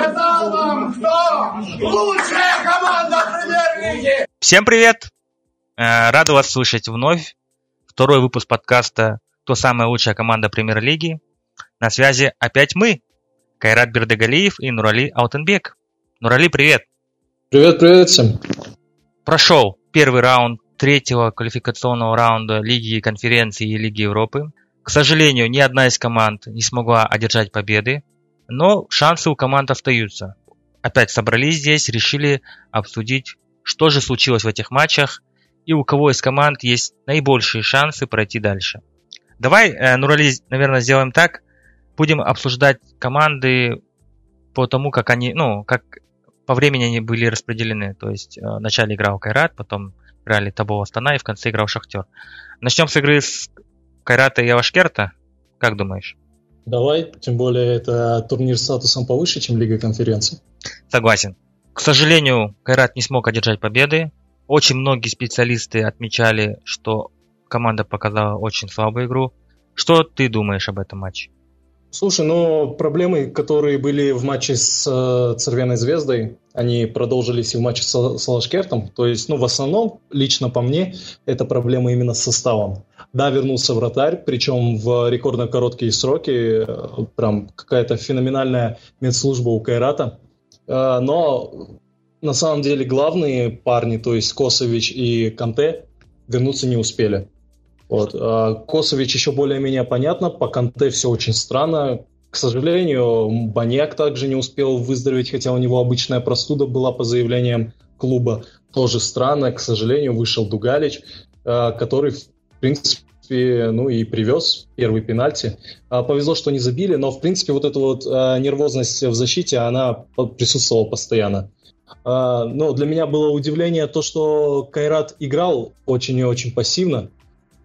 сказал вам, кто лучшая команда премьер-лиги. Всем привет! Э, Рада вас слышать вновь. Второй выпуск подкаста «Кто самая лучшая команда премьер-лиги». На связи опять мы, Кайрат Бердегалиев и Нурали Алтенбек. Нурали, привет! Привет, привет всем! Прошел первый раунд третьего квалификационного раунда Лиги конференции и Лиги Европы. К сожалению, ни одна из команд не смогла одержать победы, но шансы у команд остаются. Опять собрались здесь, решили обсудить, что же случилось в этих матчах и у кого из команд есть наибольшие шансы пройти дальше. Давай, э, Нурали, наверное, сделаем так. Будем обсуждать команды по тому, как они, ну, как по времени они были распределены. То есть э, вначале играл Кайрат, потом играли Табова Астана и в конце играл Шахтер. Начнем с игры с Кайрата и Авашкерта. Как думаешь? Давай, тем более это турнир с статусом повыше, чем Лига конференций. Согласен. К сожалению, Кайрат не смог одержать победы. Очень многие специалисты отмечали, что команда показала очень слабую игру. Что ты думаешь об этом матче? Слушай, ну проблемы, которые были в матче с э, Цервяной Звездой, они продолжились и в матче с, с Лашкертом. То есть, ну, в основном, лично по мне, это проблема именно с составом. Да, вернулся вратарь, причем в рекордно короткие сроки, э, прям какая-то феноменальная медслужба у Кайрата. Э, но на самом деле главные парни, то есть Косович и Канте, вернуться не успели. Вот. А Косович еще более-менее понятно, по Канте все очень странно. К сожалению, Баньяк также не успел выздороветь, хотя у него обычная простуда была по заявлениям клуба. Тоже странно, к сожалению, вышел Дугалич, а, который, в принципе, ну и привез первый пенальти. А, повезло, что не забили, но, в принципе, вот эта вот нервозность в защите, она присутствовала постоянно. Но для меня было удивление то, что Кайрат играл очень и очень пассивно.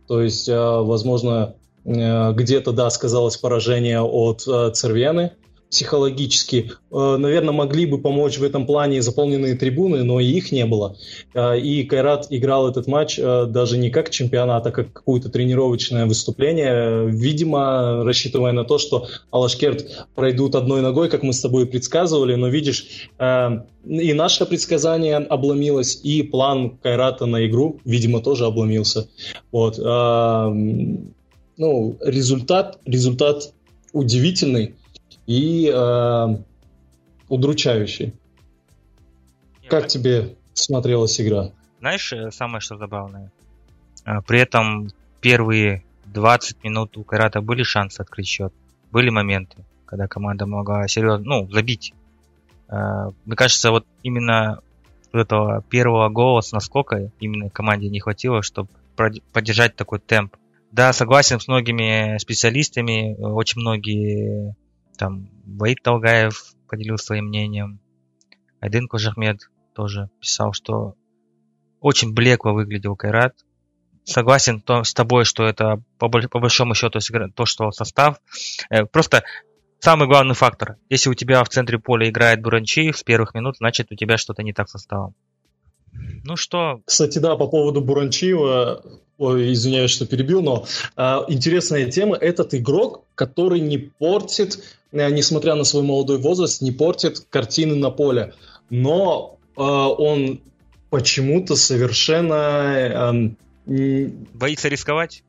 То есть, э, возможно, э, где-то, да, сказалось поражение от э, Цервены психологически. Наверное, могли бы помочь в этом плане заполненные трибуны, но и их не было. И Кайрат играл этот матч даже не как чемпионат, а как какое-то тренировочное выступление, видимо, рассчитывая на то, что Алашкерт пройдут одной ногой, как мы с тобой предсказывали, но видишь, и наше предсказание обломилось, и план Кайрата на игру, видимо, тоже обломился. Вот. Ну, результат, результат удивительный и э, удручающий. Как тебе смотрелась игра? Знаешь, э, самое что забавное? А, при этом первые 20 минут у Кайрата были шансы открыть счет. Были моменты, когда команда могла серьезно, ну, забить. А, мне кажется, вот именно этого первого гола с наскока именно команде не хватило, чтобы поддержать такой темп. Да, согласен с многими специалистами, очень многие там Ваид Талгаев поделился своим мнением. Айдын Кожахмед тоже писал, что очень блекло выглядел Кайрат. Согласен с тобой, что это по, по большому счету то, что состав. Э, просто самый главный фактор. Если у тебя в центре поля играет Буранчиев с первых минут, значит у тебя что-то не так с составом. Ну что? Кстати, да, по поводу Буранчиева, ой, извиняюсь, что перебил, но э, интересная тема. Этот игрок, который не портит, э, несмотря на свой молодой возраст, не портит картины на поле. Но э, он почему-то совершенно... Э, Боится рисковать?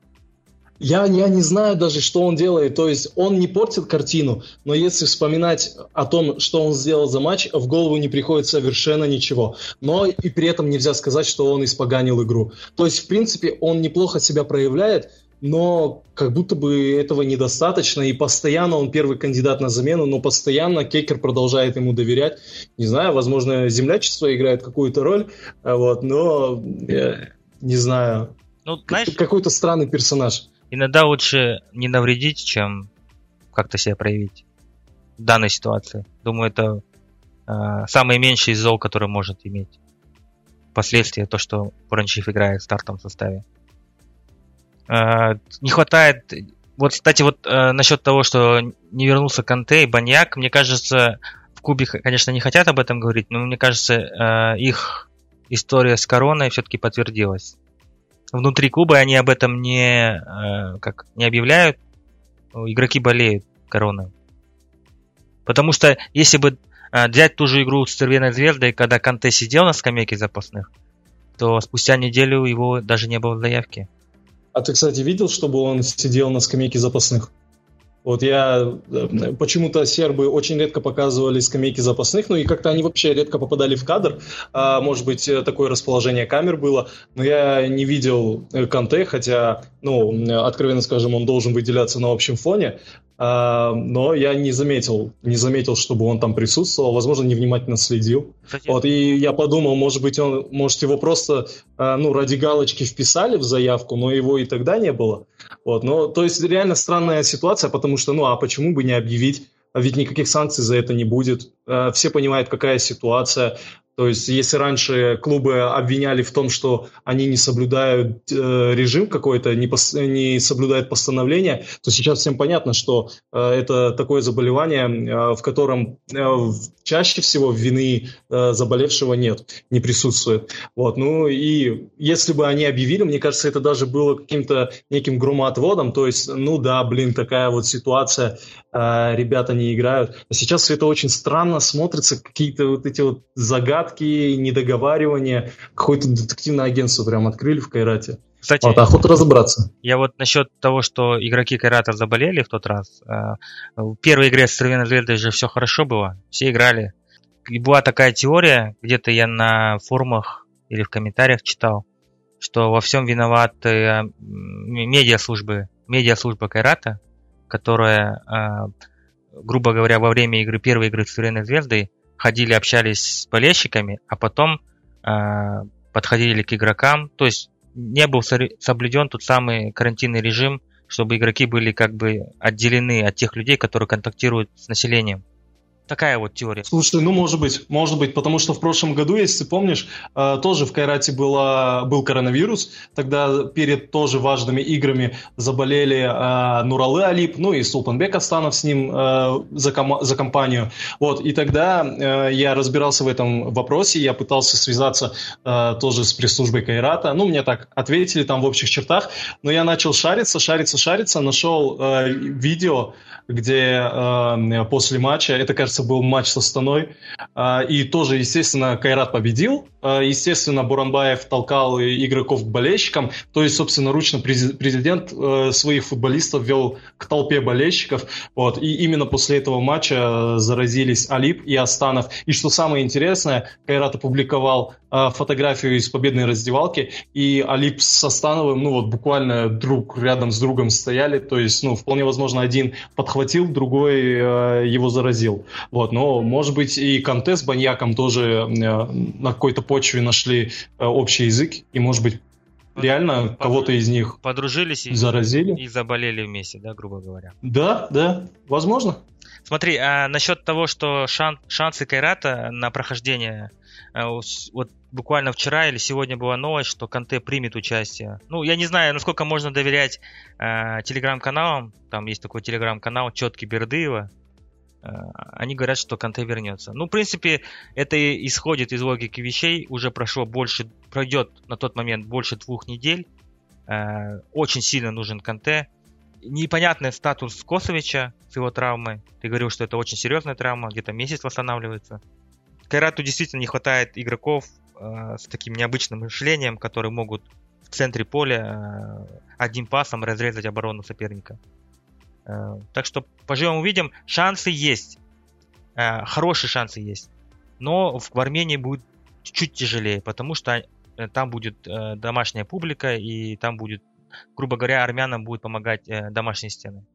Я, я не знаю даже, что он делает. То есть он не портит картину, но если вспоминать о том, что он сделал за матч, в голову не приходит совершенно ничего. Но и при этом нельзя сказать, что он испоганил игру. То есть, в принципе, он неплохо себя проявляет, но как будто бы этого недостаточно, и постоянно он первый кандидат на замену, но постоянно Кекер продолжает ему доверять. Не знаю, возможно, землячество играет какую-то роль, вот, но я не знаю. Ну, знаешь, какой-то странный персонаж иногда лучше не навредить, чем как-то себя проявить в данной ситуации. Думаю, это э, самый меньший зол, который может иметь последствия то, что Бранчив играет в стартовом составе. Э, не хватает... Вот, кстати, вот э, насчет того, что не вернулся Канте и Баньяк, мне кажется, в Кубе, конечно, не хотят об этом говорить, но мне кажется, э, их история с короной все-таки подтвердилась внутри клуба они об этом не, э, как, не объявляют. Игроки болеют короной. Потому что если бы э, взять ту же игру с Цервеной Звездой, когда Канте сидел на скамейке запасных, то спустя неделю его даже не было в заявке. А ты, кстати, видел, чтобы он сидел на скамейке запасных? Вот я... Э, почему-то сербы очень редко показывали скамейки запасных, ну и как-то они вообще редко попадали в кадр. А, может быть, э, такое расположение камер было, но я не видел э, Канте, хотя, ну, откровенно скажем, он должен выделяться на общем фоне. А, но я не заметил, не заметил, чтобы он там присутствовал, возможно, невнимательно следил. Кстати, вот, и я подумал, может быть, он, может, его просто, а, ну, ради галочки вписали в заявку, но его и тогда не было. Вот, но, то есть, реально странная ситуация, потому что, ну, а почему бы не объявить ведь никаких санкций за это не будет. А, все понимают, какая ситуация. То есть, если раньше клубы обвиняли в том, что они не соблюдают э, режим какой-то, не, пос, не соблюдают постановление, то сейчас всем понятно, что э, это такое заболевание, э, в котором э, чаще всего вины э, заболевшего нет, не присутствует. Вот. Ну и если бы они объявили, мне кажется, это даже было каким-то неким громоотводом, то есть, ну да, блин, такая вот ситуация, э, ребята не играют. А сейчас все это очень странно смотрится, какие-то вот эти вот загадки, загадки, недоговаривания. Какое-то детективное агентство прям открыли в Кайрате. Кстати, вот, охота разобраться. Я вот насчет того, что игроки Кайрата заболели в тот раз. Э, в первой игре с Звездой же все хорошо было. Все играли. И была такая теория, где-то я на форумах или в комментариях читал, что во всем виноваты э, медиаслужбы, медиаслужба Кайрата, которая, э, грубо говоря, во время игры первой игры с Цервеной Звездой ходили, общались с болельщиками, а потом э, подходили к игрокам. То есть не был соблюден тот самый карантинный режим, чтобы игроки были как бы отделены от тех людей, которые контактируют с населением. Такая вот теория. Слушай, ну может быть, может быть, потому что в прошлом году, если ты помнишь, э, тоже в Кайрате было, был коронавирус, тогда перед тоже важными играми заболели э, Нуралы Алип, ну и Султанбек Астанов с ним э, за, ком- за компанию. Вот, и тогда я разбирался в этом вопросе, я пытался связаться тоже с пресс-службой Кайрата, ну мне так ответили там в общих чертах, но я начал шариться, шариться, шариться, нашел видео, где после матча, это, кажется, кажется, был матч с Астаной. А, и тоже, естественно, Кайрат победил. А, естественно, Буранбаев толкал игроков к болельщикам. То есть, собственно, ручно президент э, своих футболистов вел к толпе болельщиков. Вот. И именно после этого матча заразились Алип и Астанов. И что самое интересное, Кайрат опубликовал э, фотографию из победной раздевалки, и Алип с Астановым, ну вот буквально друг рядом с другом стояли, то есть, ну, вполне возможно, один подхватил, другой э, его заразил. Вот, но, может быть, и Канте с Баньяком тоже э, на какой-то почве нашли э, общий язык, и, может быть, реально кого-то из них подружились и, заразили. И заболели вместе, да, грубо говоря. Да, да, возможно. Смотри, а насчет того, что шан, шансы Кайрата на прохождение, э, вот буквально вчера или сегодня была новость, что Канте примет участие. Ну, я не знаю, насколько можно доверять э, телеграм-каналам. Там есть такой телеграм-канал Четкий Бердыева. Э, они говорят, что Канте вернется. Ну, в принципе, это исходит из логики вещей. Уже прошло больше, пройдет на тот момент больше двух недель. Э, очень сильно нужен Канте. Непонятный статус Косовича с его травмой. Ты говорил, что это очень серьезная травма, где-то месяц восстанавливается. Кайрату действительно не хватает игроков э, с таким необычным мышлением, которые могут в центре поля одним пасом разрезать оборону соперника. Э, так что поживем увидим. Шансы есть. Э, хорошие шансы есть. Но в Армении будет чуть тяжелее, потому что э, там будет домашняя публика, и там будет, грубо говоря, армянам будет помогать домашние стены.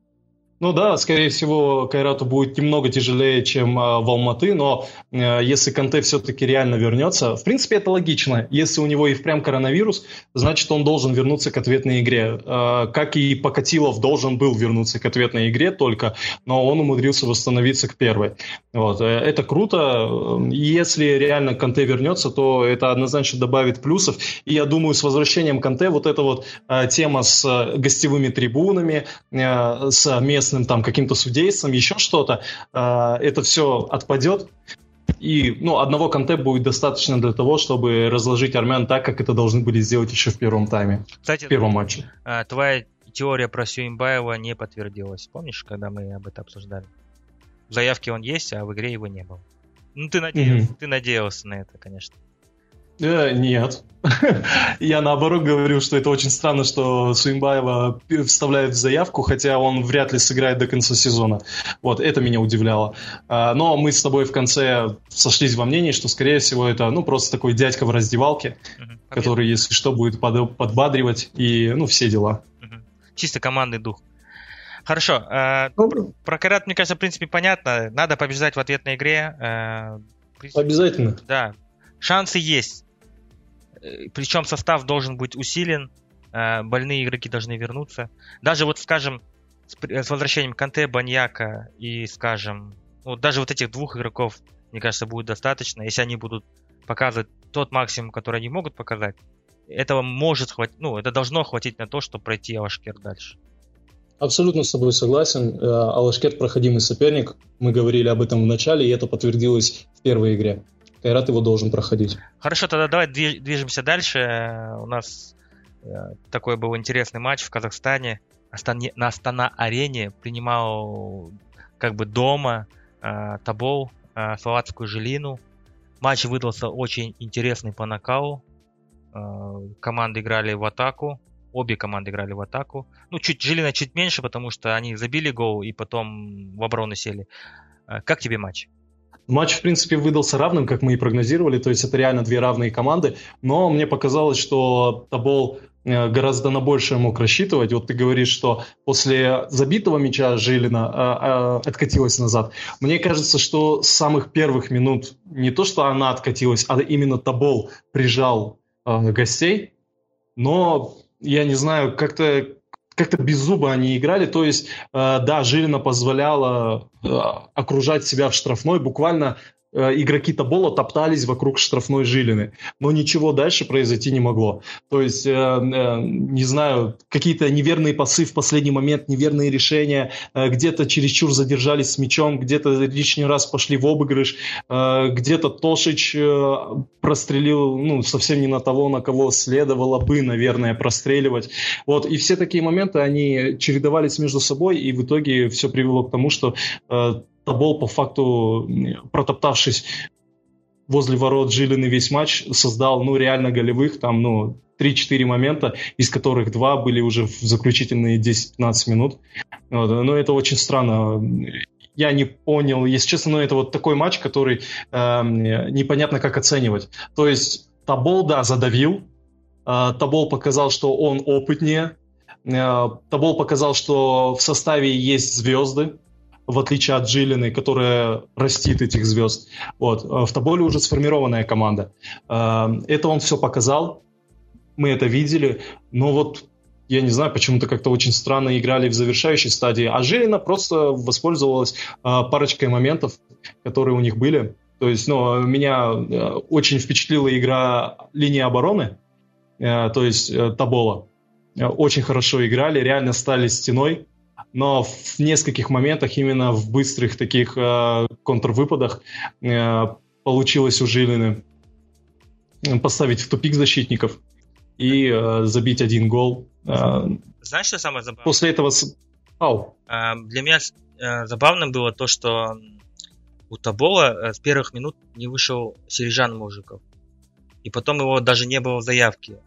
Ну да, скорее всего, Кайрату будет немного тяжелее, чем э, в Алматы, но э, если Канте все-таки реально вернется, в принципе, это логично. Если у него и впрямь коронавирус, значит, он должен вернуться к ответной игре. Э, как и Покатилов должен был вернуться к ответной игре только, но он умудрился восстановиться к первой. Вот. Э, это круто. Если реально Канте вернется, то это однозначно добавит плюсов. И я думаю, с возвращением Канте вот эта вот э, тема с э, гостевыми трибунами, э, с местными местным там каким-то судейством, еще что-то, э, это все отпадет. И ну, одного конте будет достаточно для того, чтобы разложить армян так, как это должны были сделать еще в первом тайме, Кстати, в первом матче. А, твоя теория про Сюимбаева не подтвердилась. Помнишь, когда мы об этом обсуждали? В заявке он есть, а в игре его не было. Ну, ты надеялся, ты надеялся на это, конечно. Э, нет. Я наоборот говорю, что это очень странно, что Суимбаева вставляет в заявку, хотя он вряд ли сыграет до конца сезона. Вот, это меня удивляло. А, но мы с тобой в конце сошлись во мнении, что, скорее всего, это, ну, просто такой дядька в раздевалке, угу. который, если что, будет под, подбадривать и, ну, все дела. Угу. Чисто командный дух. Хорошо. Э, про Карат, мне кажется, в принципе, понятно. Надо побеждать в ответной игре. Э, Обязательно. Да. Шансы есть. Э, Причем состав должен быть усилен. Э, больные игроки должны вернуться. Даже вот, скажем, с, возвращением Канте, Баньяка и, скажем, ну, даже вот этих двух игроков, мне кажется, будет достаточно. Если они будут показывать тот максимум, который они могут показать, этого может хватить, ну, это должно хватить на то, чтобы пройти Авашкер дальше. Абсолютно с тобой согласен. Э, Алашкет проходимый соперник. Мы говорили об этом в начале, и это подтвердилось в первой игре. Кайрат его должен проходить. Хорошо, тогда давай движемся дальше. У нас э, такой был интересный матч в Казахстане. На Астана-арене принимал как бы дома э, Табол, словацкую Жилину. Матч выдался очень интересный по накалу. Команды играли в атаку. Обе команды играли в атаку. Ну, чуть Жилина чуть меньше, потому что они забили гол и потом в оборону сели. Как тебе матч? Матч, в принципе, выдался равным, как мы и прогнозировали. То есть это реально две равные команды. Но мне показалось, что Табол э, гораздо на большее мог рассчитывать. Вот ты говоришь, что после забитого мяча Жилина а, а, откатилась назад. Мне кажется, что с самых первых минут не то, что она откатилась, а именно Табол прижал а, гостей. Но я не знаю, как-то как-то без зуба они играли. То есть, э, да, Жилина позволяла э, окружать себя в штрафной буквально игроки Табола топтались вокруг штрафной жилины. Но ничего дальше произойти не могло. То есть, э, э, не знаю, какие-то неверные пасы в последний момент, неверные решения, э, где-то чересчур задержались с мячом, где-то лишний раз пошли в обыгрыш, э, где-то Тошич э, прострелил ну, совсем не на того, на кого следовало бы, наверное, простреливать. Вот, и все такие моменты, они чередовались между собой, и в итоге все привело к тому, что э, Табол, по факту, протоптавшись возле ворот Жилины весь матч, создал, ну, реально голевых, там, ну, 3-4 момента, из которых два были уже в заключительные 10-15 минут. Вот. Но ну, это очень странно. Я не понял, если честно, но это вот такой матч, который э, непонятно как оценивать. То есть Табол, да, задавил, э, Табол показал, что он опытнее, э, Табол показал, что в составе есть звезды, в отличие от Джилины, которая растит этих звезд. Вот. Э, в Тоболе уже сформированная команда. Э, это он все показал, мы это видели, но вот я не знаю, почему-то как-то очень странно играли в завершающей стадии, а Жилина просто воспользовалась э, парочкой моментов, которые у них были. То есть, ну, меня очень впечатлила игра линии обороны, то есть Табола. Очень хорошо играли, реально стали стеной, но в нескольких моментах, именно в быстрых таких э, контрвыпадах, э, получилось у Жилины поставить в тупик защитников и э, забить один гол. Э, Знаешь, что самое забавное? После этого... Ау. Э, для меня э, забавным было то, что у Табола э, с первых минут не вышел Сережан Мужиков. И потом его даже не было в заявке.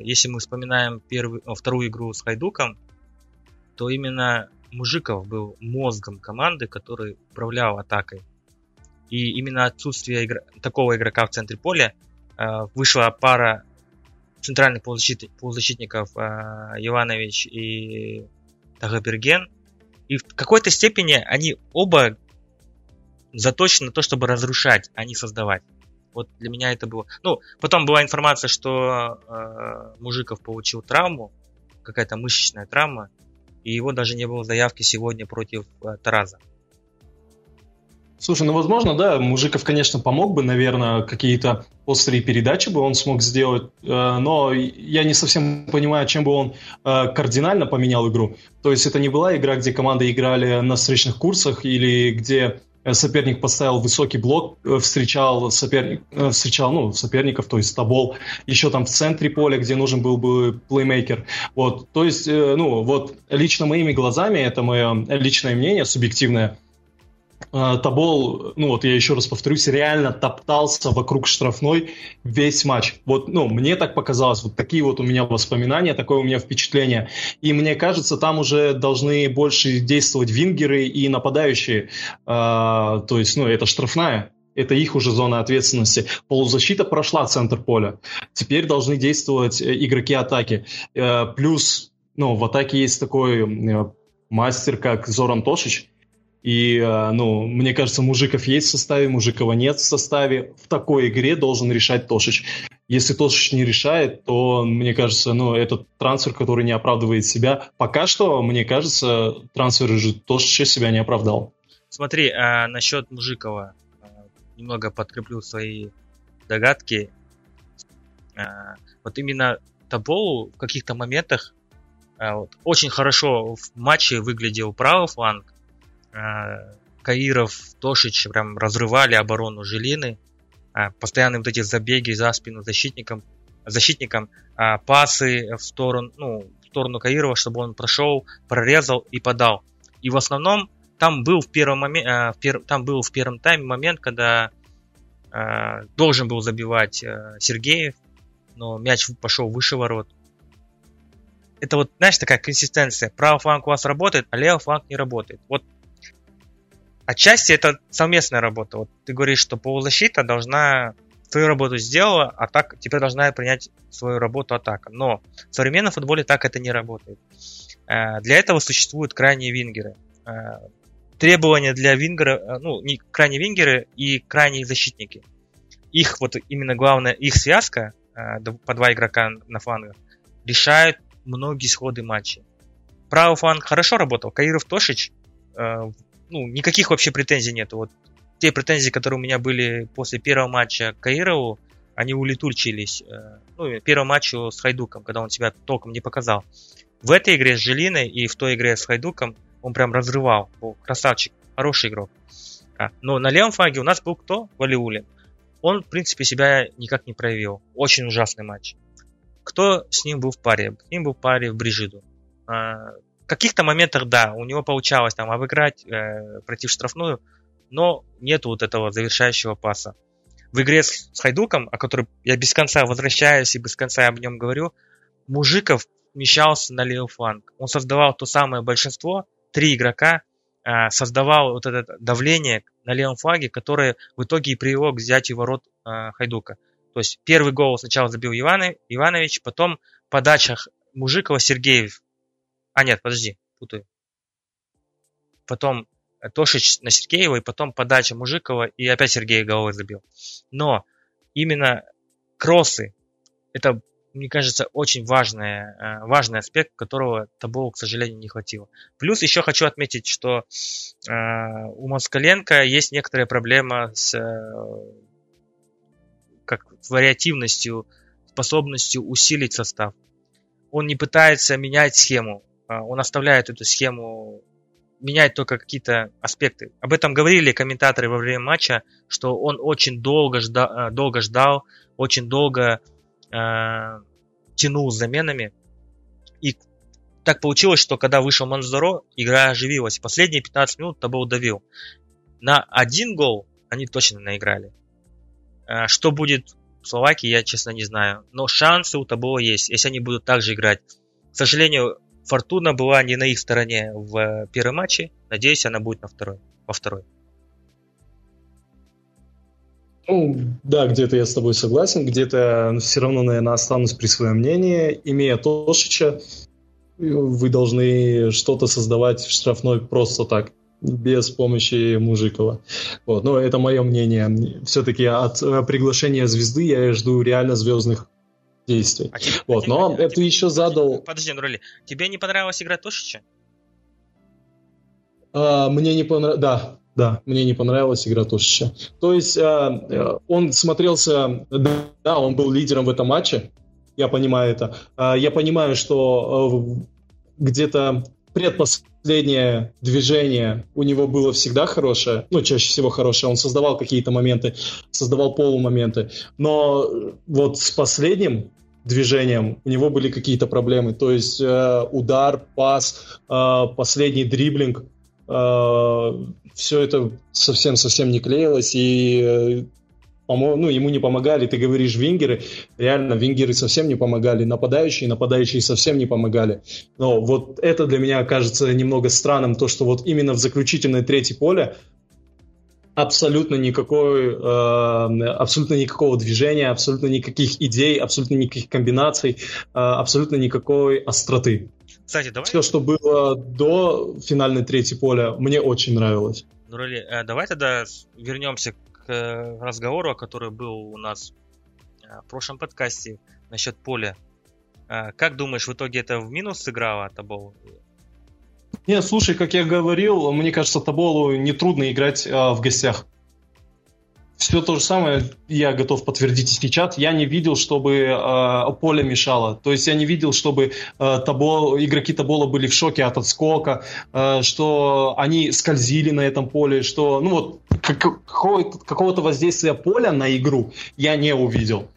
Если мы вспоминаем первую, вторую игру с Хайдуком, то именно Мужиков был мозгом команды, который управлял атакой. И именно отсутствие игр... такого игрока в центре поля э, вышла пара центральных полузащит... полузащитников э, Иванович и Тагаберген. И в какой-то степени они оба заточены на то, чтобы разрушать, а не создавать. Вот для меня это было... Ну, потом была информация, что э, Мужиков получил травму, какая-то мышечная травма, и его даже не было заявки сегодня против э, Тараза. Слушай, ну возможно, да, Мужиков, конечно, помог бы, наверное, какие-то острые передачи бы он смог сделать, э, но я не совсем понимаю, чем бы он э, кардинально поменял игру. То есть это не была игра, где команды играли на встречных курсах или где соперник поставил высокий блок, э, встречал, соперник, э, встречал ну, соперников, то есть Табол, еще там в центре поля, где нужен был бы плеймейкер. Вот, то есть, ну, вот лично моими глазами, это мое личное мнение, субъективное, э, Табол, ну вот я еще раз повторюсь, реально топтался вокруг штрафной весь матч. Вот, ну, мне так показалось, вот такие вот у меня воспоминания, такое у меня впечатление. И мне кажется, там уже должны больше действовать вингеры и нападающие. Э, то есть, ну, это штрафная, это их уже зона ответственности. Полузащита прошла центр поля. Теперь должны действовать э, игроки атаки. Плюс, ну, в атаке есть такой мастер, как Зоран Тошич. И, ну, мне кажется, мужиков есть в составе, мужикова нет в составе. В такой игре должен решать Тошич. Если Тошич не решает, то, мне кажется, ну, этот трансфер, который не оправдывает себя. Пока что, мне кажется, трансфер Тошича себя не оправдал. Смотри, а насчет Мужикова немного подкреплю свои догадки. А, вот именно Табоу в каких-то моментах а, вот, очень хорошо в матче выглядел правый фланг. А, Каиров, Тошич прям разрывали оборону Жилины. Постоянные вот эти забеги за спину защитникам, защитникам, пасы в сторону, ну, в сторону Каирова, чтобы он прошел, прорезал и подал. И в основном там был в первом момент, э, в пер, там был в первом тайме момент, когда должен был забивать Сергеев, но мяч пошел выше ворот. Это вот, знаешь, такая консистенция. Правый фланг у вас работает, а левый фланг не работает. Вот отчасти это совместная работа. Вот ты говоришь, что полузащита должна свою работу сделала, а так теперь должна принять свою работу атака. Но в современном футболе так это не работает. Э, для этого существуют крайние вингеры. Э, требования для вингера, э, ну, не крайние вингеры и крайние защитники. Их вот именно главная, их связка, по два игрока на флангах, решает многие сходы матча. Правый фланг хорошо работал, Каиров Тошич, ну, никаких вообще претензий нету. Вот те претензии, которые у меня были после первого матча к Каирову, они улетучились. Ну, первого матча с Хайдуком, когда он себя толком не показал. В этой игре с Желиной и в той игре с Хайдуком он прям разрывал. Был красавчик, хороший игрок. А, но на левом флаге у нас был кто? Валиулин. Он, в принципе, себя никак не проявил. Очень ужасный матч. Кто с ним был в паре? С ним был в паре в Брижиду. Каких-то моментах, да, у него получалось там обыграть, э, пройти штрафную, но нету вот этого завершающего паса. В игре с, с Хайдуком, о которой я без конца возвращаюсь и без конца об нем говорю, Мужиков вмещался на левый фланг. Он создавал то самое большинство, три игрока э, создавал вот это давление на левом флаге, которое в итоге и привело к взятию ворот э, Хайдука. То есть первый гол сначала забил Иван, Иванович, потом подача Мужикова Сергеев. А нет, подожди, путаю. Потом э, Тошич на Сергеева, и потом подача Мужикова, и опять Сергей головой забил. Но именно кроссы, это мне кажется, очень важный, э, важный аспект, которого Табову, к сожалению, не хватило. Плюс еще хочу отметить, что э, у Москаленко есть некоторая проблема с как, вариативностью, способностью усилить состав. Он не пытается менять схему, он оставляет эту схему, меняет только какие-то аспекты. Об этом говорили комментаторы во время матча, что он очень долго, жда, долго ждал, очень долго э, тянул с заменами. И так получилось, что когда вышел Манзаро, игра оживилась. Последние 15 минут Табо давил. На один гол они точно наиграли. А, что будет в Словакии, я честно не знаю. Но шансы у Табола есть, если они будут так же играть. К сожалению, Фортуна была не на их стороне в первом матче. Надеюсь, она будет на второй, во второй. Ну, да, где-то я с тобой согласен, где-то все равно, наверное, останусь при своем мнении. Имея Тошича, вы должны что-то создавать в штрафной просто так, без помощи Мужикова. Вот, но это мое мнение. Все-таки от э, приглашения звезды я жду реально звездных действий. А тебе, вот, но тебе, это еще задал... Подожди, Нурали, тебе не понравилась игра Тошича? А, мне не понравилось, да, да, мне не понравилась игра Тошича. То есть э, э, он смотрелся, да, он был лидером в этом матче, я понимаю это. Э, я понимаю, что э, где-то предпоследнее движение у него было всегда хорошее, ну, чаще всего хорошее, он создавал какие-то моменты, создавал полумоменты, но вот с последним движением у него были какие-то проблемы, то есть э, удар, пас, э, последний дриблинг, э, все это совсем-совсем не клеилось, и э, ну, ему не помогали, ты говоришь вингеры, реально вингеры совсем не помогали, нападающие, нападающие совсем не помогали. Но вот это для меня кажется немного странным, то, что вот именно в заключительной третьей поле абсолютно никакой, э, абсолютно никакого движения, абсолютно никаких идей, абсолютно никаких комбинаций, э, абсолютно никакой остроты. Кстати, давай... Все, что было до финальной третьей поля, мне очень нравилось. Нурали, э, давай тогда вернемся к э, разговору, который был у нас э, в прошлом подкасте насчет поля. Как думаешь, в итоге это в минус сыграло Табол? Не, слушай, как я говорил, мне кажется, Таболу нетрудно играть в гостях все то же самое я готов подтвердить и сейчас. Я не видел, чтобы э, поле мешало. То есть я не видел, чтобы э, табол, игроки Табола были в шоке от отскока, э, что они скользили на этом поле, что ну вот какого-то воздействия поля на игру я не увидел.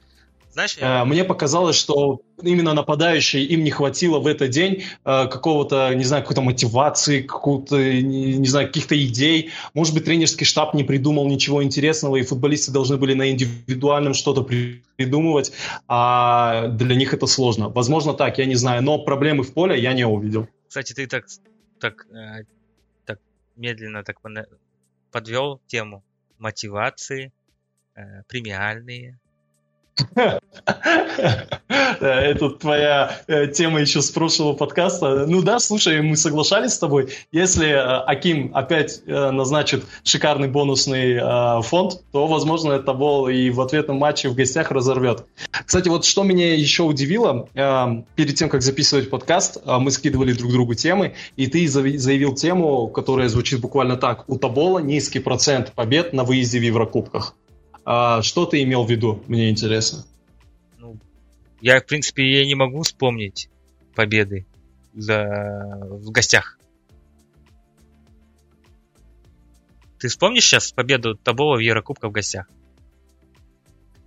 Знаешь, я... Э, мне показалось, что именно нападающие им не хватило в этот день э, какого-то, не знаю, какой-то мотивации, какого-то, не, не знаю, каких-то идей. Может быть, тренерский штаб не придумал ничего интересного, и футболисты должны были на индивидуальном что-то придумывать, а для них это сложно. Возможно, так, я не знаю, но проблемы в поле я не увидел. Кстати, ты так, так, э, так медленно так подвел тему мотивации, премиальные, это твоя э, тема еще с прошлого подкаста. Ну да, слушай, мы соглашались с тобой. Если э, Аким опять э, назначит шикарный бонусный фонд, то, возможно, это бол и в ответном матче в гостях разорвет. Кстати, вот что меня еще удивило, перед тем, как записывать подкаст, мы скидывали друг другу темы, и ты заявил тему, которая звучит буквально так. У Табола низкий процент побед на выезде в Еврокубках. А что ты имел в виду, мне интересно? Ну, я, в принципе, я не могу вспомнить победы за... в гостях. Ты вспомнишь сейчас победу Табова в Еврокубках в гостях?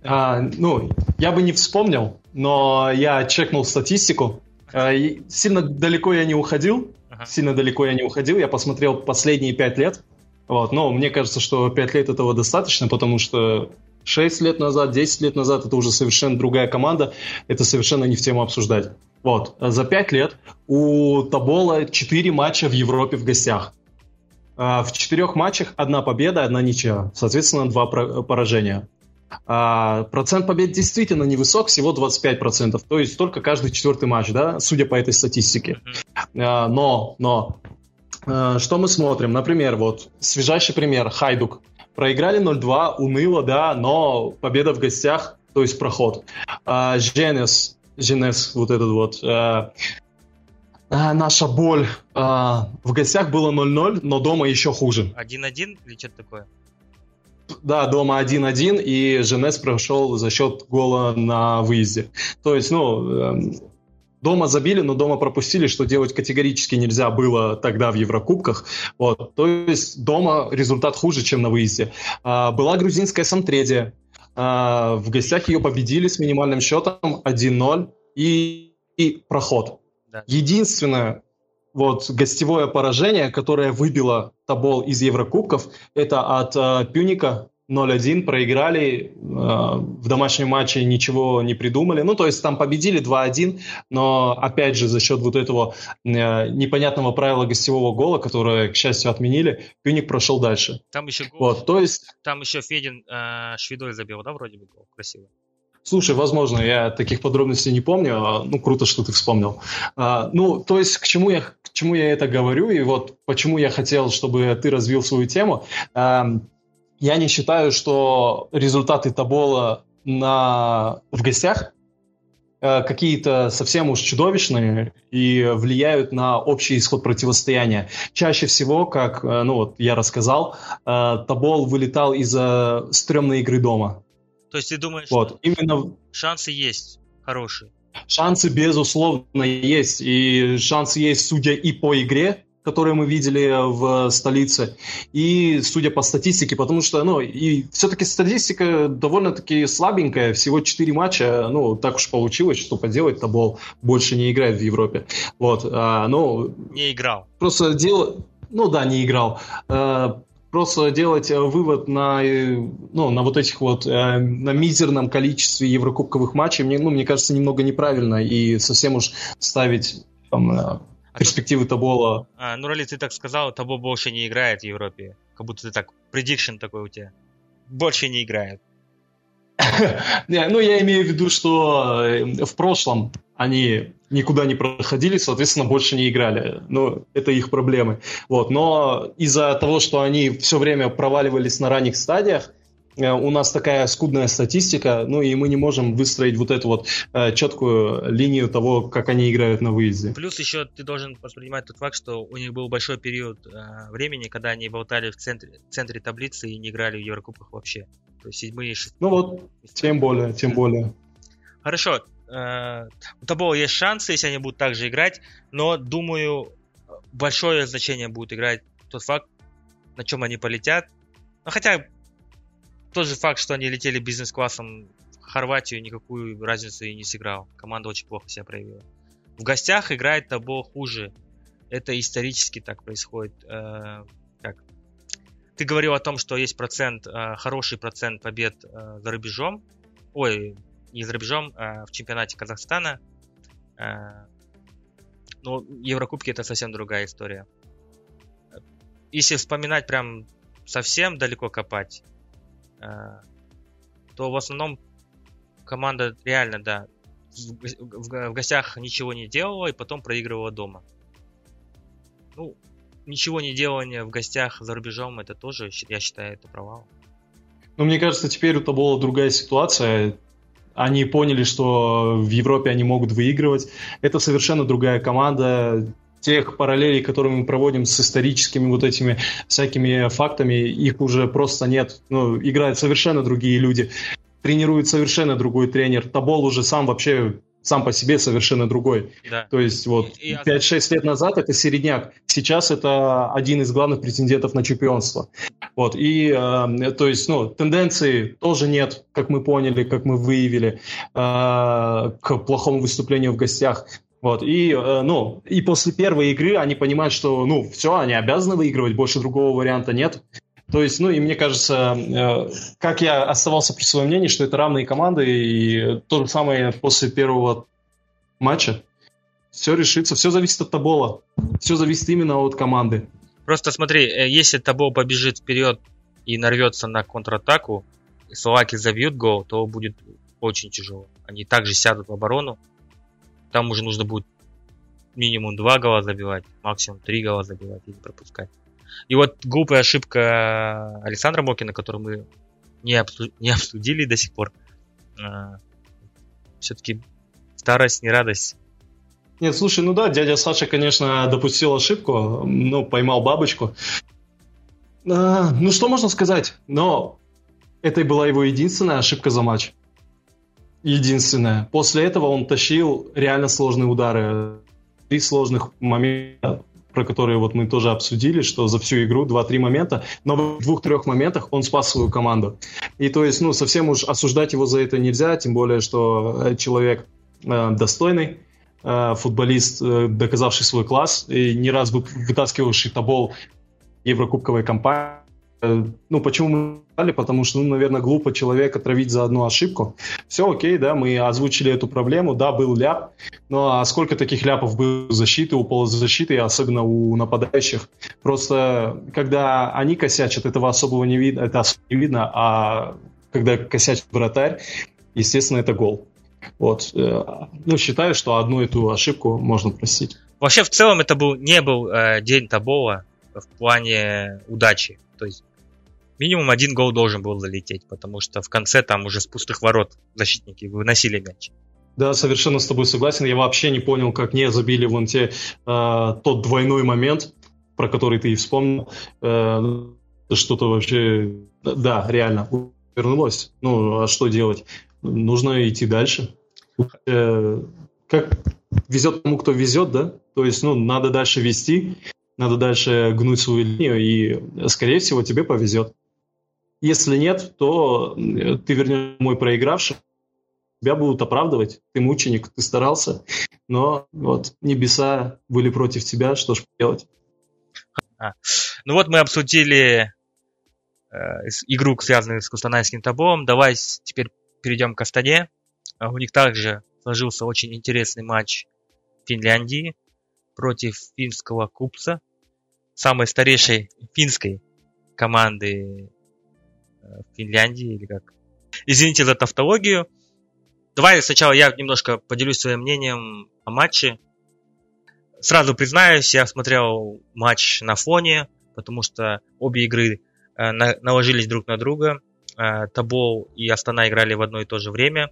А, ну, я бы не вспомнил, но я чекнул статистику. А, сильно далеко я не уходил. Ага. Сильно далеко я не уходил. Я посмотрел последние пять лет. Вот, но мне кажется, что 5 лет этого достаточно, потому что 6 лет назад, 10 лет назад это уже совершенно другая команда, это совершенно не в тему обсуждать. Вот, за 5 лет у Табола 4 матча в Европе в гостях. А, в четырех матчах одна победа, одна ничья. Соответственно, два поражения. А, процент побед действительно невысок, всего 25%. То есть только каждый четвертый матч, да, судя по этой статистике. А, но, но Э, что мы смотрим? Например, вот свежайший пример, Хайдук. Проиграли 0-2, уныло, да, но победа в гостях, то есть проход. А, Женес, Женес, вот этот вот, а, наша боль. А, в гостях было 0-0, но дома еще хуже. 1-1 или что-то такое? Да, дома 1-1, и Женес прошел за счет гола на выезде. То есть, ну, эм, Дома забили, но дома пропустили, что делать категорически нельзя было тогда в Еврокубках. Вот. То есть дома результат хуже, чем на выезде. А, была грузинская Самтредия. А, в гостях ее победили с минимальным счетом 1-0 и, и проход. Да. Единственное вот гостевое поражение, которое выбило Табол из Еврокубков, это от э, Пюника 0-1 проиграли, э, в домашнем матче ничего не придумали. Ну, то есть там победили 2-1, но опять же за счет вот этого э, непонятного правила гостевого гола, которое, к счастью, отменили, Пюник прошел дальше. Там еще гол, вот, то есть... Там еще Федин э, Шведой забил, да, вроде бы гол, красиво. Слушай, возможно, я таких подробностей не помню. А, ну, круто, что ты вспомнил. А, ну, то есть, к чему я к чему я это говорю и вот почему я хотел, чтобы ты развил свою тему. А, я не считаю, что результаты Табола на... в гостях э, какие-то совсем уж чудовищные и влияют на общий исход противостояния. Чаще всего, как э, ну вот я рассказал, э, Табол вылетал из-за стрёмной игры дома. То есть ты думаешь, вот, что именно шансы есть хорошие? Шансы, безусловно, есть. И шансы есть, судя и по игре, которые мы видели в столице, и судя по статистике, потому что, ну, и все-таки статистика довольно-таки слабенькая, всего 4 матча, ну, так уж получилось, что поделать, Табол больше не играет в Европе. Вот, а, ну... Не играл. Просто дело... Ну да, не играл. Э, просто делать э, вывод на, ну, на вот этих вот, на мизерном количестве еврокубковых матчей, мне, ну, мне кажется, немного неправильно. И совсем уж ставить там, перспективы а Табола. А, ну, Рали, ты так сказал, Табо больше не играет в Европе. Как будто ты так, предикшн такой у тебя. Больше не играет. Ну, я имею в виду, что э, в прошлом они никуда не проходили, соответственно, больше не играли. Ну, это их проблемы. Вот. Но из-за того, что они все время проваливались на ранних стадиях, у нас такая скудная статистика, ну и мы не можем выстроить вот эту вот э, четкую линию того, как они играют на выезде. Плюс еще ты должен воспринимать тот факт, что у них был большой период э, времени, когда они болтали в центре, в центре таблицы и не играли в Еврокубках вообще. То есть седьмые, шестые. Ну вот, тем более, тем более. Хорошо. Э, у Табола есть шансы, если они будут так же играть, но думаю, большое значение будет играть тот факт, на чем они полетят. Ну, хотя тот же факт, что они летели бизнес-классом в Хорватию, никакую разницу и не сыграл. Команда очень плохо себя проявила. В гостях играет Табо хуже. Это исторически так происходит. Э, как? Ты говорил о том, что есть процент, э, хороший процент побед э, за рубежом. Ой, не за рубежом, а в чемпионате Казахстана. Но Еврокубки это совсем другая история. Если вспоминать прям совсем далеко копать, то в основном команда реально, да, в, гостях ничего не делала и потом проигрывала дома. Ну, ничего не делание в гостях за рубежом, это тоже, я считаю, это провал. Ну, мне кажется, теперь у Табола другая ситуация. Они поняли, что в Европе они могут выигрывать. Это совершенно другая команда тех параллелей, которые мы проводим с историческими вот этими всякими фактами, их уже просто нет. Ну, играют совершенно другие люди, тренирует совершенно другой тренер. Табол уже сам вообще сам по себе совершенно другой. Да. То есть вот 5-6 лет назад это середняк, сейчас это один из главных претендентов на чемпионство. Вот, и э, то есть, ну, тенденции тоже нет, как мы поняли, как мы выявили, э, к плохому выступлению в гостях. Вот, и, э, ну, и после первой игры они понимают, что, ну, все, они обязаны выигрывать, больше другого варианта нет. То есть, ну, и мне кажется, э, как я оставался при своем мнении, что это равные команды, и то же самое после первого матча. Все решится, все зависит от Табола, все зависит именно от команды. Просто смотри, э, если Табол побежит вперед и нарвется на контратаку, и словаки забьют гол, то будет очень тяжело. Они также сядут в оборону, там уже нужно будет минимум два гола забивать, максимум три гола забивать и не пропускать. И вот глупая ошибка Александра Мокина, которую мы не, обсу- не обсудили до сих пор. А, все-таки старость не радость. Нет, слушай, ну да, дядя Саша, конечно, допустил ошибку, ну, поймал бабочку. А, ну, что можно сказать? Но это была его единственная ошибка за матч единственное. После этого он тащил реально сложные удары. Три сложных момента, про которые вот мы тоже обсудили, что за всю игру два-три момента, но в двух-трех моментах он спас свою команду. И то есть, ну, совсем уж осуждать его за это нельзя, тем более, что э, человек э, достойный, э, футболист, э, доказавший свой класс, и не раз вытаскивавший табол Еврокубковой кампании ну, почему мы дали? Потому что, ну, наверное, глупо человека травить за одну ошибку. Все окей, да, мы озвучили эту проблему, да, был ляп, но а сколько таких ляпов было у защиты, у полузащиты, особенно у нападающих? Просто, когда они косячат, этого особого не видно, это особо не видно, а когда косячит вратарь, естественно, это гол. Вот. Э, ну, считаю, что одну эту ошибку можно простить. Вообще, в целом, это был, не был э, день Табова в плане удачи. То есть минимум один гол должен был залететь, потому что в конце там уже с пустых ворот защитники выносили мяч. Да, совершенно с тобой согласен. Я вообще не понял, как не забили вон те, э, тот двойной момент, про который ты и вспомнил. Э, что-то вообще, да, реально, вернулось. Ну, а что делать? Нужно идти дальше. Э, как везет тому, кто везет, да? То есть, ну, надо дальше вести, надо дальше гнуть свою линию, и, скорее всего, тебе повезет. Если нет, то ты вернешь мой проигравший, тебя будут оправдывать, ты мученик, ты старался, но вот небеса были против тебя, что ж делать. А. Ну вот мы обсудили э, игру, связанную с Кустанайским Табом. Давай теперь перейдем к Астане. А у них также сложился очень интересный матч Финляндии против финского купца, самой старейшей финской команды э, в Финляндии, или как. Извините за тавтологию. Давай сначала я немножко поделюсь своим мнением о матче. Сразу признаюсь, я смотрел матч на фоне, потому что обе игры э, наложились друг на друга. Э, Табол и Астана играли в одно и то же время.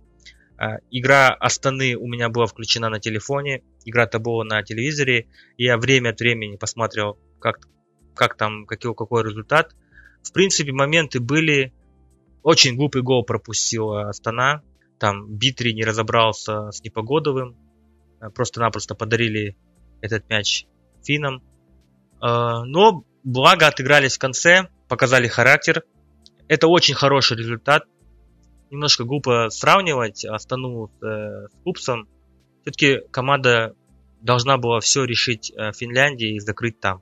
Э, игра Астаны у меня была включена на телефоне, игра Табола на телевизоре. Я время от времени посмотрел, как, как там, какой, какой результат. В принципе, моменты были. Очень глупый гол пропустила Астана. Там Битри не разобрался с Непогодовым. Просто-напросто подарили этот мяч финнам. Э, но благо отыгрались в конце, показали характер. Это очень хороший результат. Немножко глупо сравнивать Астану с, э, с Купсом. Все-таки команда должна была все решить в э, Финляндии и закрыть там.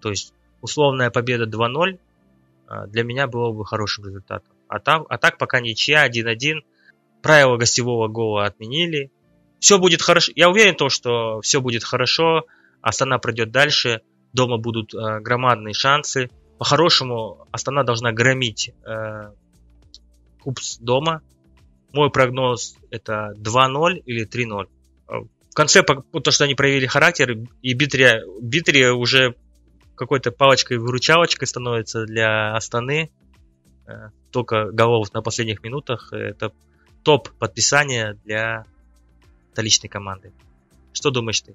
То есть условная победа 2-0 для меня было бы хорошим результатом. А, там, а так пока ничья 1-1. Правила гостевого гола отменили все будет хорошо. Я уверен, то, что все будет хорошо. Астана пройдет дальше. Дома будут э, громадные шансы. По-хорошему, Астана должна громить э, Кубс дома. Мой прогноз это 2-0 или 3-0. В конце, то, что они проявили характер, и Битрия, Битрия уже какой-то палочкой-выручалочкой становится для Астаны. Э, только голов на последних минутах. Это топ подписания для столичной команды. Что думаешь ты?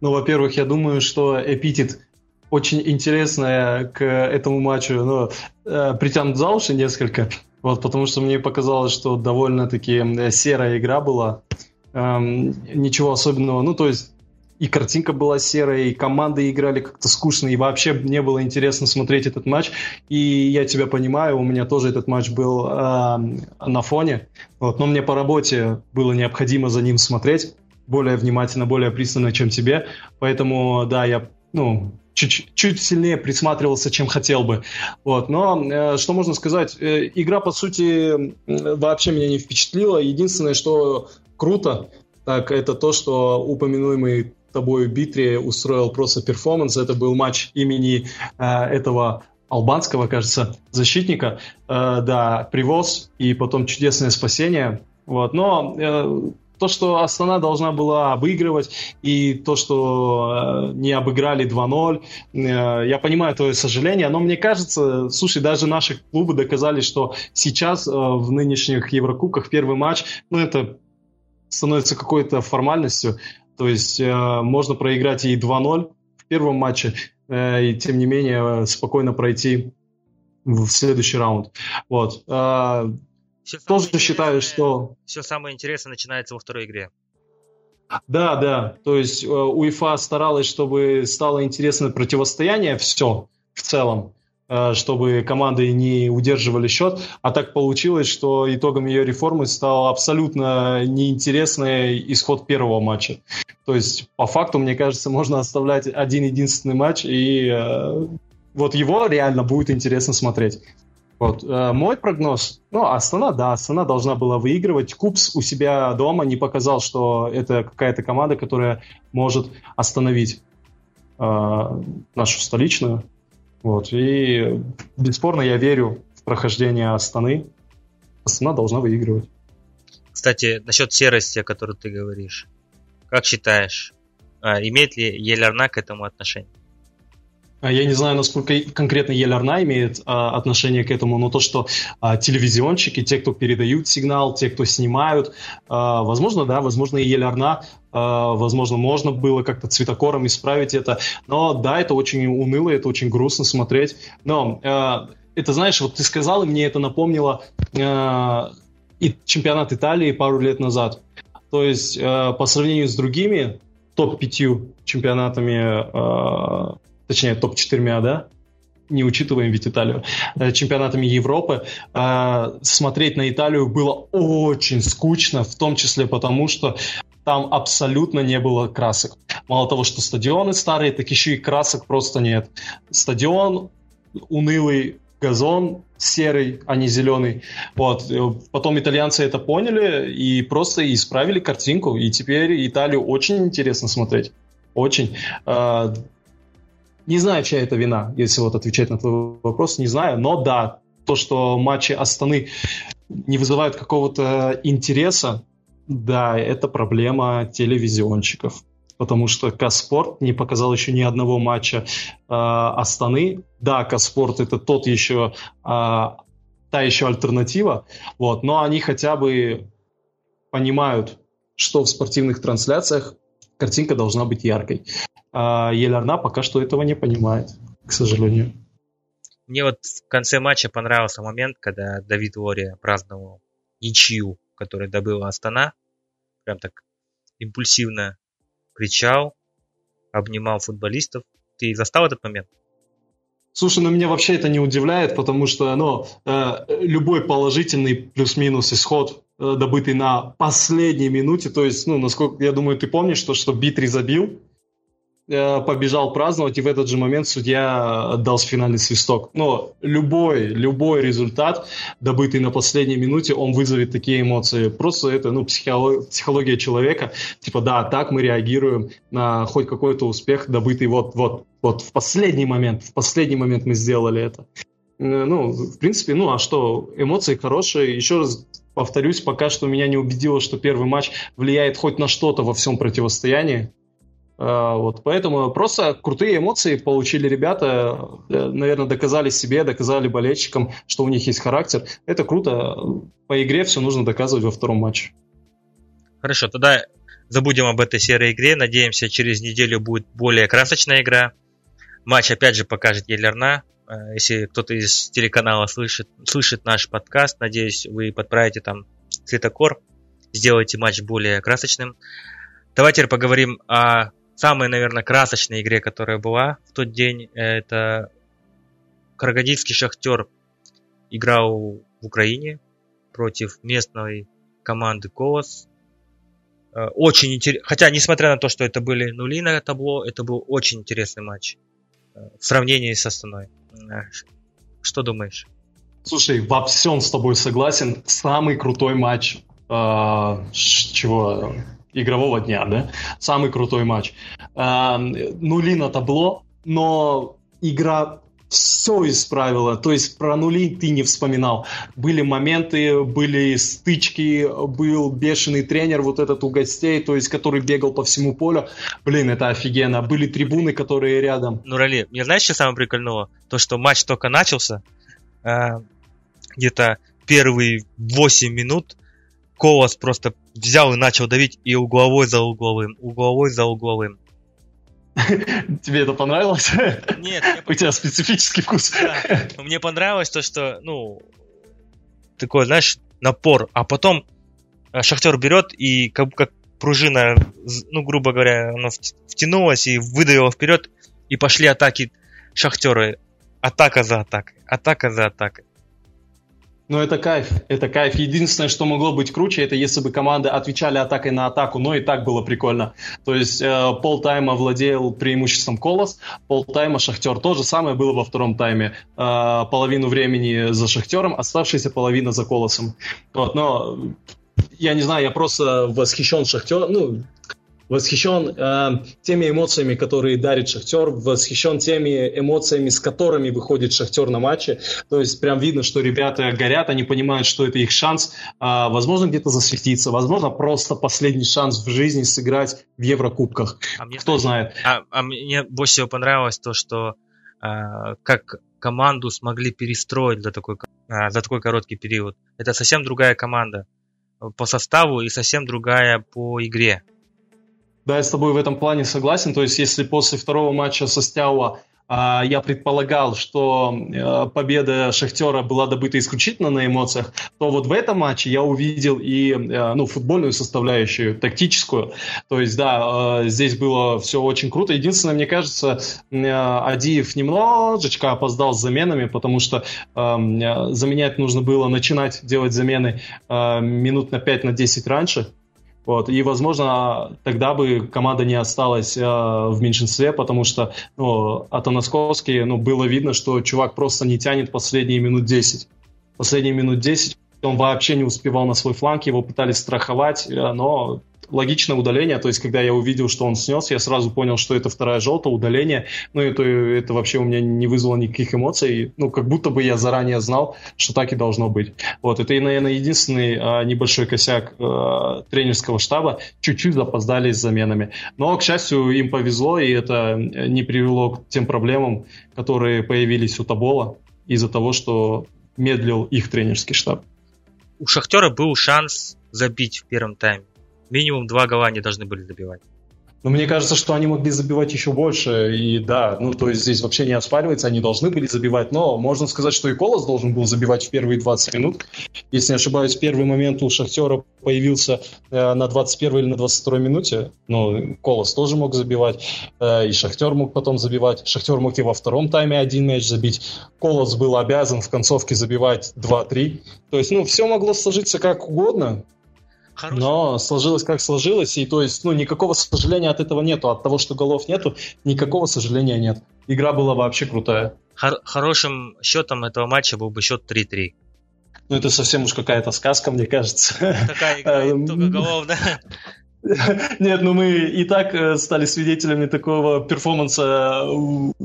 Ну, во-первых, я думаю, что эпитет очень интересная к этому матчу, но э, притянут за уши несколько, вот, потому что мне показалось, что довольно-таки серая игра была, эм, ничего особенного, ну, то есть и картинка была серая, и команды играли как-то скучно, и вообще не было интересно смотреть этот матч. И я тебя понимаю, у меня тоже этот матч был э, на фоне, вот, но мне по работе было необходимо за ним смотреть более внимательно, более пристально, чем тебе. Поэтому, да, я ну, чуть, чуть сильнее присматривался, чем хотел бы. Вот. Но э, что можно сказать? Э, игра, по сути, вообще меня не впечатлила. Единственное, что круто, так это то, что упомянуемый тобой Битри устроил просто перформанс. Это был матч имени э, этого албанского, кажется, защитника. Э, да, привоз и потом чудесное спасение. Вот. Но э, то, что Астана должна была обыгрывать, и то, что э, не обыграли 2-0, э, я понимаю твое сожаление, но мне кажется, слушай, даже наши клубы доказали, что сейчас э, в нынешних Еврокубках первый матч, ну это становится какой-то формальностью. То есть э, можно проиграть и 2-0 в первом матче, э, и тем не менее спокойно пройти в следующий раунд. Вот. Э, все тоже считаю, что... Все самое интересное начинается во второй игре. Да, да. То есть э, УЕФА старалась, чтобы стало интересно противостояние все в целом. Э, чтобы команды не удерживали счет. А так получилось, что итогом ее реформы стал абсолютно неинтересный исход первого матча. То есть, по факту, мне кажется, можно оставлять один единственный матч, и э, вот его реально будет интересно смотреть. Вот. Э, мой прогноз, ну, Астана, да, Астана должна была выигрывать. Купс у себя дома не показал, что это какая-то команда, которая может остановить э, нашу столичную. Вот. И бесспорно я верю в прохождение Астаны. Астана должна выигрывать. Кстати, насчет серости, о которой ты говоришь. Как считаешь, а, имеет ли Елерна к этому отношение? А, я не знаю, насколько конкретно Елерна имеет а, отношение к этому, но то, что а, телевизионщики, те, кто передают сигнал, те, кто снимают, а, возможно, да, возможно, и Елерна, а, возможно, можно было как-то цветокором исправить это, но да, это очень уныло, это очень грустно смотреть, но а, это, знаешь, вот ты сказал, и мне это напомнило а, и чемпионат Италии пару лет назад. То есть а, по сравнению с другими топ-5 чемпионатами а, точнее топ-4, да, не учитываем ведь Италию, э, чемпионатами Европы, э, смотреть на Италию было очень скучно, в том числе потому, что там абсолютно не было красок. Мало того, что стадионы старые, так еще и красок просто нет. Стадион унылый, газон серый, а не зеленый. Вот. Потом итальянцы это поняли и просто исправили картинку. И теперь Италию очень интересно смотреть. Очень. Не знаю, чья это вина, если вот отвечать на твой вопрос, не знаю. Но да, то, что матчи Астаны не вызывают какого-то интереса, да, это проблема телевизионщиков потому что Каспорт не показал еще ни одного матча э, Астаны. Да, Каспорт это тот еще, э, та еще альтернатива, вот, но они хотя бы понимают, что в спортивных трансляциях картинка должна быть яркой. А Елярна пока что этого не понимает, к сожалению. Мне вот в конце матча понравился момент, когда Давид Вория праздновал ничью, которую добыла Астана. Прям так импульсивно кричал, обнимал футболистов. Ты застал этот момент? Слушай, ну меня вообще это не удивляет, потому что ну, э, любой положительный плюс-минус исход, э, добытый на последней минуте, то есть, ну, насколько, я думаю, ты помнишь, то, что Битри забил, побежал праздновать, и в этот же момент судья дал финальный свисток. Но любой, любой результат, добытый на последней минуте, он вызовет такие эмоции. Просто это ну, психология, психология человека. Типа, да, так мы реагируем на хоть какой-то успех, добытый вот, вот, вот в последний момент. В последний момент мы сделали это. Э, ну, в принципе, ну, а что, эмоции хорошие. Еще раз повторюсь, пока что меня не убедило, что первый матч влияет хоть на что-то во всем противостоянии. А, вот, поэтому просто крутые эмоции получили ребята, э, наверное, доказали себе, доказали болельщикам, что у них есть характер. Это круто. По игре все нужно доказывать во втором матче. Хорошо, тогда забудем об этой серой игре. Надеемся, через неделю будет более красочная игра. Матч опять же покажет Елерна. Э, если кто-то из телеканала слышит, слышит наш подкаст, надеюсь, вы подправите там цветокор, сделаете матч более красочным. Давайте поговорим о самой, наверное, красочной игре, которая была в тот день, это Карагодийский Шахтер играл в Украине против местной команды Колос. Э, очень интересно. Хотя, несмотря на то, что это были нули на табло, это был очень интересный матч э, в сравнении с Астаной. Э, что думаешь? Слушай, во всем с тобой согласен. Самый крутой матч э, чего игрового дня, да, самый крутой матч. А, нули на табло, но игра все исправила. То есть про нули ты не вспоминал. Были моменты, были стычки, был бешеный тренер вот этот у гостей, то есть который бегал по всему полю. Блин, это офигенно. Были трибуны, которые рядом. Ну, Рали, мне знаешь, что самое прикольное? То, что матч только начался, э, где-то первые 8 минут Колос просто взял и начал давить и угловой за угловым, угловой за угловым. Тебе это понравилось? Нет. У тебя специфический вкус. Мне понравилось то, что, ну, такой, знаешь, напор. А потом э, Шахтер берет и как, как пружина, ну, грубо говоря, она втянулась и выдавила вперед, и пошли атаки Шахтера. Атака за атакой, атака за атакой. Ну, это кайф, это кайф. Единственное, что могло быть круче, это если бы команды отвечали атакой на атаку, но и так было прикольно. То есть э, полтайма владел преимуществом Колос, полтайма Шахтер. То же самое было во втором тайме. Э, половину времени за Шахтером, оставшаяся половина за Колосом. Вот, но я не знаю, я просто восхищен Шахтер, ну, восхищен э, теми эмоциями, которые дарит Шахтер, восхищен теми эмоциями, с которыми выходит Шахтер на матче. То есть прям видно, что ребята горят, они понимают, что это их шанс, э, возможно, где-то засветиться, возможно, просто последний шанс в жизни сыграть в Еврокубках. А мне, Кто знает. А, а мне больше всего понравилось то, что э, как команду смогли перестроить за такой, э, за такой короткий период. Это совсем другая команда по составу и совсем другая по игре. Да, я с тобой в этом плане согласен. То есть, если после второго матча со Стяуа а, я предполагал, что а, победа Шахтера была добыта исключительно на эмоциях, то вот в этом матче я увидел и а, ну, футбольную составляющую, тактическую. То есть, да, здесь было все очень круто. Единственное, мне кажется, Адиев немножечко опоздал с заменами, потому что заменять нужно было, начинать делать замены минут на 5-10 на раньше. Вот. И, возможно, тогда бы команда не осталась э, в меньшинстве, потому что ну, Атанасковский, ну, было видно, что чувак просто не тянет последние минут 10. Последние минут 10 он вообще не успевал на свой фланг, его пытались страховать, э, но логичное удаление, то есть когда я увидел, что он снес, я сразу понял, что это вторая желтая, удаление, ну это, это вообще у меня не вызвало никаких эмоций, ну как будто бы я заранее знал, что так и должно быть. Вот, это, наверное, единственный а, небольшой косяк а, тренерского штаба, чуть-чуть запоздали с заменами. Но, к счастью, им повезло, и это не привело к тем проблемам, которые появились у Табола из-за того, что медлил их тренерский штаб. У Шахтера был шанс забить в первом тайме минимум два гола они должны были забивать. Но мне кажется, что они могли забивать еще больше. И да, ну то есть здесь вообще не оспаривается, они должны были забивать. Но можно сказать, что и Колос должен был забивать в первые 20 минут. Если не ошибаюсь, первый момент у Шахтера появился э, на 21 или на 22 минуте. Но Колос тоже мог забивать. Э, и Шахтер мог потом забивать. Шахтер мог и во втором тайме один мяч забить. Колос был обязан в концовке забивать 2-3. То есть, ну, все могло сложиться как угодно. Хороший. Но сложилось как сложилось, и то есть, ну, никакого сожаления от этого нету. От того, что голов нету, никакого сожаления нет. Игра была вообще крутая. Хор- хорошим счетом этого матча был бы счет 3-3. Ну, это совсем уж какая-то сказка, мне кажется. Такая игра, эм, только голов, да? Нет, ну мы и так э, стали свидетелями такого перформанса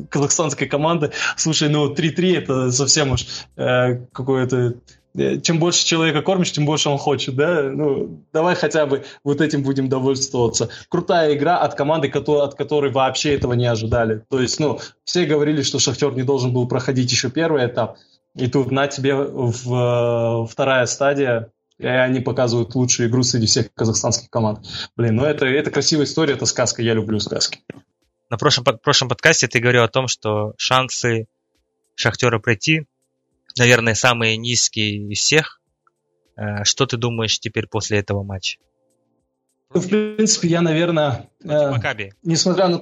казахстанской команды. Слушай, ну 3-3 это совсем уж э, какое-то Э, чем больше человека кормишь, тем больше он хочет, да? Ну, давай хотя бы вот этим будем довольствоваться. Крутая игра от команды, от которой вообще этого не ожидали. То есть, ну, все говорили, что Шахтер не должен был проходить еще первый этап, и тут на тебе в, вторая стадия, и они показывают лучшую игру среди всех казахстанских команд. Блин, ну это, это красивая история, это сказка, я люблю сказки. На прошлом, прошлом подкасте ты говорил о том, что шансы Шахтера пройти наверное, самые низкие из всех. Э, что ты думаешь теперь после этого матча? Ну, в принципе, я, наверное... Э, Макаби. Несмотря на...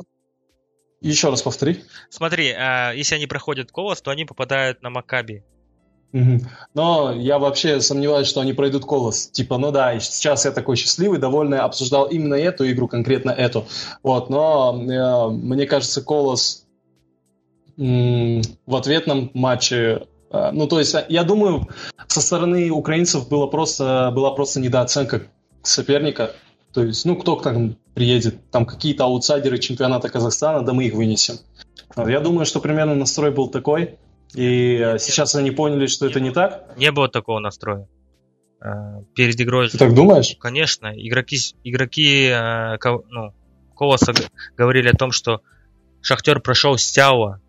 Еще раз повтори. Смотри, э, если они проходят Колос, то они попадают на Макаби. Угу. Но я вообще сомневаюсь, что они пройдут Колос. Типа, ну да, сейчас я такой счастливый, довольный, обсуждал именно эту игру, конкретно эту. Вот, но э, мне кажется, Колос в ответном матче ну, то есть, я думаю, со стороны украинцев было просто, была просто недооценка соперника. То есть, ну, кто там приедет, там какие-то аутсайдеры чемпионата Казахстана, да мы их вынесем. Я думаю, что примерно настрой был такой, и а, сейчас они поняли, что это не так. Не было такого настроя. А, перед игрой... Ты так думаешь? Конечно. Игроки, игроки ну, Колоса говорили о том, что Шахтер прошел с Тяуа,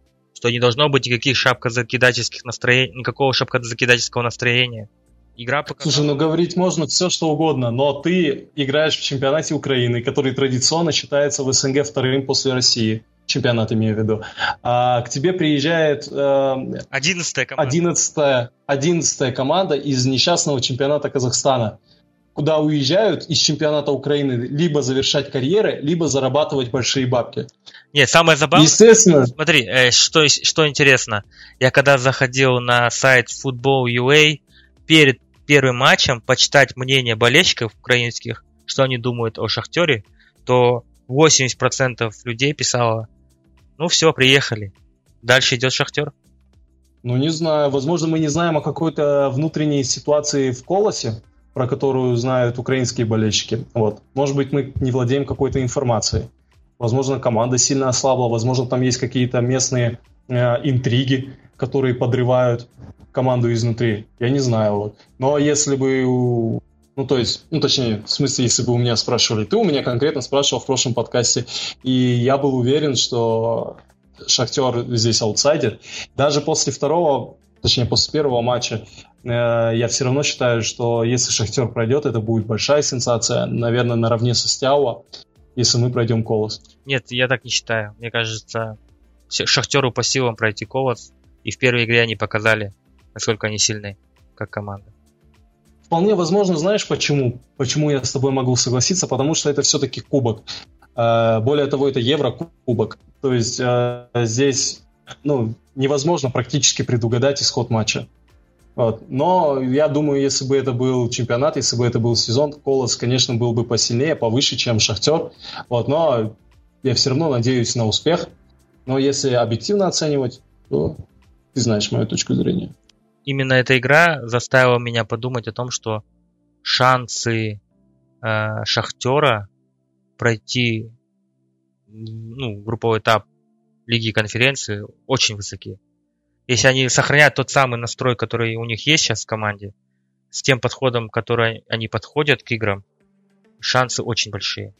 что не должно быть никаких шапкозакидательских настроений, никакого шапкозакидательского настроения. Игра показала... Слушай, ну говорить можно все, что угодно, но ты играешь в чемпионате Украины, который традиционно считается в СНГ вторым после России. Чемпионат имею в виду. А к тебе приезжает... Э, одиннадцатая команда. Одиннадцатая, одиннадцатая команда из несчастного чемпионата Казахстана куда уезжают из чемпионата Украины либо завершать карьеры, либо зарабатывать большие бабки. Нет, самое забавное... Естественно. Смотри, э, что, что интересно. Я когда заходил на сайт Football.ua перед первым матчем почитать мнение болельщиков украинских, что они думают о Шахтере, то 80% людей писало, ну все, приехали. Дальше идет Шахтер. Ну, не знаю. Возможно, мы не знаем о какой-то внутренней ситуации в Колосе про которую знают украинские болельщики. Вот. Может быть, мы не владеем какой-то информацией. Возможно, команда сильно ослабла, возможно, там есть какие-то местные э, интриги, которые подрывают команду изнутри. Я не знаю. Вот. Но если бы ну, то есть, ну, точнее, в смысле, если бы у меня спрашивали, ты у меня конкретно спрашивал в прошлом подкасте, и я был уверен, что Шахтер здесь аутсайдер. Даже после второго, точнее, после первого матча я все равно считаю, что если Шахтер пройдет, это будет большая сенсация, наверное, наравне со Стяуа, если мы пройдем Колос. Нет, я так не считаю. Мне кажется, Шахтеру по силам пройти Колос, и в первой игре они показали, насколько они сильны, как команда. Вполне возможно, знаешь почему? Почему я с тобой могу согласиться? Потому что это все-таки кубок. Э, более того, это Еврокубок. То есть э, здесь ну, невозможно практически предугадать исход матча. Вот. Но я думаю, если бы это был чемпионат, если бы это был сезон, Колос, конечно, был бы посильнее, повыше, чем Шахтер. Вот. Но я все равно надеюсь на успех. Но если объективно оценивать, то ты знаешь мою точку зрения. Именно эта игра заставила меня подумать о том, что шансы э, Шахтера пройти ну, групповой этап Лиги конференции очень высоки. Если они сохранят тот самый настрой, который у них есть сейчас в команде, с тем подходом, который они подходят к играм, шансы очень большие.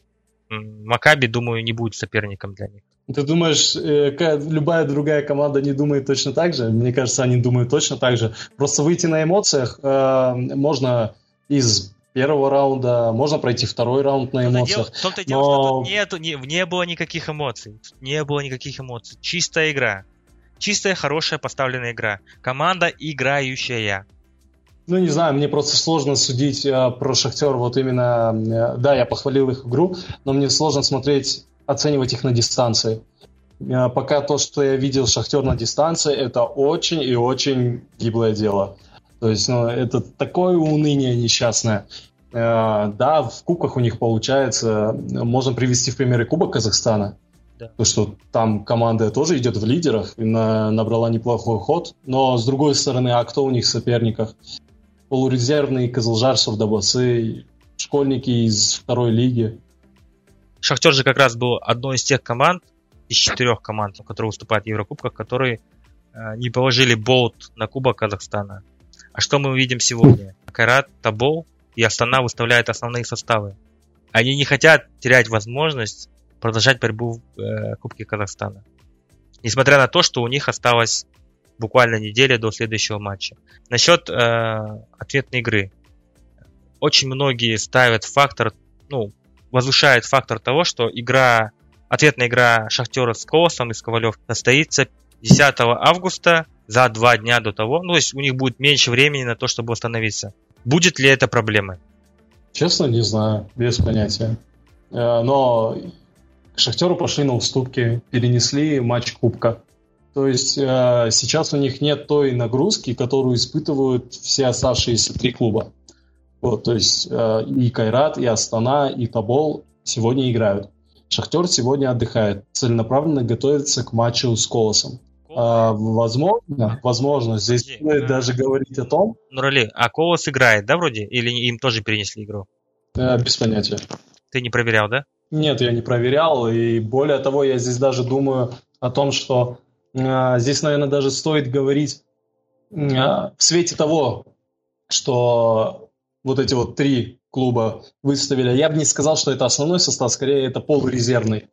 Макаби, думаю, не будет соперником для них. Ты думаешь, э, любая другая команда не думает точно так же? Мне кажется, они думают точно так же. Просто выйти на эмоциях э, можно из первого раунда, можно пройти второй раунд на эмоциях. В том-то дело, но... что тут нету, не, не было никаких эмоций. Не было никаких эмоций. Чистая игра. Чистая, хорошая поставленная игра. Команда играющая. Ну, не знаю, мне просто сложно судить э, про Шахтер вот именно... Э, да, я похвалил их игру, но мне сложно смотреть, оценивать их на дистанции. Э, пока то, что я видел Шахтер на дистанции, это очень и очень гиблое дело. То есть, ну, это такое уныние несчастное. Э, да, в кубках у них получается. Можно привести в пример и Кубок Казахстана. Да. То, что там команда тоже идет в лидерах и на, набрала неплохой ход. Но, с другой стороны, а кто у них в соперниках? Полурезервные Козылжар, Совдобасы, школьники из второй лиги. Шахтер же как раз был одной из тех команд, из четырех команд, которые выступают в Еврокубках, которые э, не положили болт на Кубок Казахстана. А что мы увидим сегодня? Карат, Табол и Астана выставляют основные составы. Они не хотят терять возможность продолжать борьбу в э, Кубке Казахстана. Несмотря на то, что у них осталось буквально неделя до следующего матча. Насчет э, ответной игры. Очень многие ставят фактор, ну, возвышают фактор того, что игра, ответная игра Шахтера с Колосом и с Ковалев состоится 10 августа за два дня до того. Ну, то есть у них будет меньше времени на то, чтобы восстановиться. Будет ли это проблемой? Честно, не знаю, без понятия. Э, но к Шахтеру пошли на уступки, перенесли матч Кубка. То есть э, сейчас у них нет той нагрузки, которую испытывают все оставшиеся три клуба. Вот, то есть э, и Кайрат, и Астана, и Табол сегодня играют. Шахтер сегодня отдыхает, целенаправленно готовится к матчу с Колосом. А, возможно, возможно. Здесь Подожди, стоит а... даже говорить о том... Нурали, а Колос играет, да, вроде? Или им тоже перенесли игру? Э, без понятия. Ты не проверял, да? Нет, я не проверял. И более того, я здесь даже думаю о том, что э, здесь, наверное, даже стоит говорить э, в свете того, что вот эти вот три клуба выставили. Я бы не сказал, что это основной состав, скорее это полурезервный.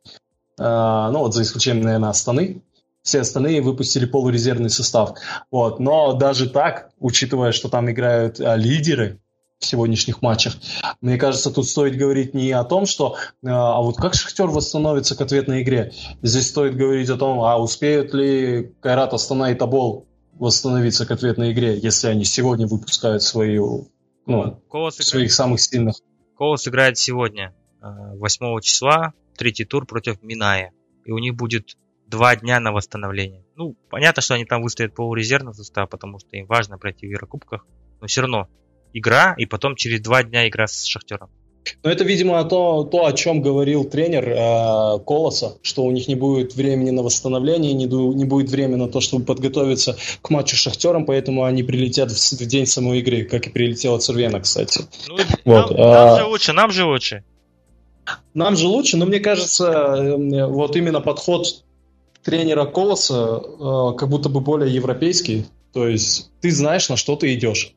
Э, ну вот за исключением, наверное, Астаны все остальные выпустили полурезервный состав. Вот. Но даже так, учитывая, что там играют а, лидеры в сегодняшних матчах, мне кажется, тут стоит говорить не о том, что а, а вот как Шахтер восстановится к ответной игре. Здесь стоит говорить о том, а успеют ли Кайрат, Астана и Табол восстановиться к ответной игре, если они сегодня выпускают свою, ну, Колос своих играет, самых сильных. Колос играет сегодня, 8 а, числа, третий тур против Миная. И у них будет два дня на восстановление. Ну, понятно, что они там выставят полурезервный состав, потому что им важно пройти в Еврокубках. Но все равно игра, и потом через два дня игра с Шахтером. Но это, видимо, то, то о чем говорил тренер э, Колоса, что у них не будет времени на восстановление, не, не будет времени на то, чтобы подготовиться к матчу с Шахтером, поэтому они прилетят в, в день самой игры, как и прилетела Цервена, кстати. Ну, вот, нам, а... нам же лучше, нам же лучше. Нам же лучше, но мне кажется, э, вот именно подход тренера Колоса э, как будто бы более европейский. То есть ты знаешь, на что ты идешь.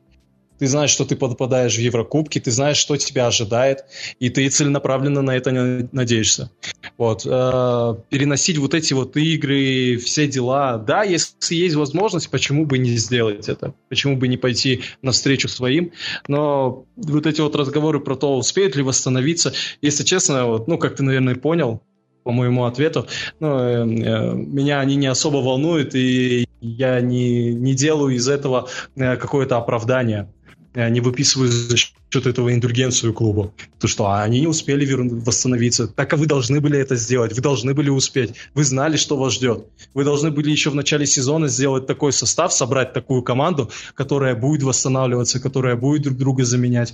Ты знаешь, что ты попадаешь в Еврокубки, ты знаешь, что тебя ожидает, и ты целенаправленно на это надеешься. Вот. Э, переносить вот эти вот игры, все дела. Да, если есть возможность, почему бы не сделать это? Почему бы не пойти навстречу своим? Но вот эти вот разговоры про то, успеют ли восстановиться, если честно, вот, ну, как ты, наверное, понял, по моему ответу. Но э, э, меня они не особо волнуют, и я не, не делаю из этого э, какое-то оправдание. Не выписываю за счет этого индульгенцию клубу. То что они не успели восстановиться. Так а вы должны были это сделать, вы должны были успеть. Вы знали, что вас ждет. Вы должны были еще в начале сезона сделать такой состав, собрать такую команду, которая будет восстанавливаться, которая будет друг друга заменять,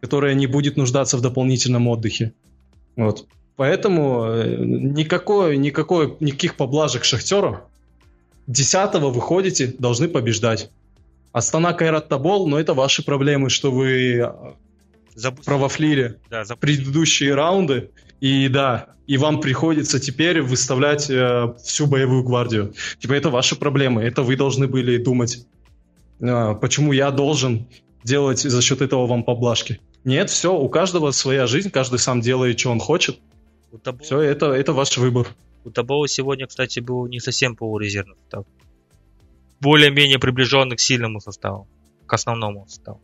которая не будет нуждаться в дополнительном отдыхе. Вот. Поэтому э, никакой, никакой, никаких поблажек Шахтеру. Десятого выходите, должны побеждать. Астана Кайрат Табол, но это ваши проблемы, что вы э, Забу... провафлили да, предыдущие раунды. И да, и вам приходится теперь выставлять э, всю боевую гвардию. Типа это ваши проблемы, это вы должны были думать. Э, почему я должен делать за счет этого вам поблажки? Нет, все, у каждого своя жизнь, каждый сам делает, что он хочет. Табо... Все, это, это ваш выбор. У Табова сегодня, кстати, был не совсем полурезервный состав более-менее приближенный к сильному составу, к основному составу.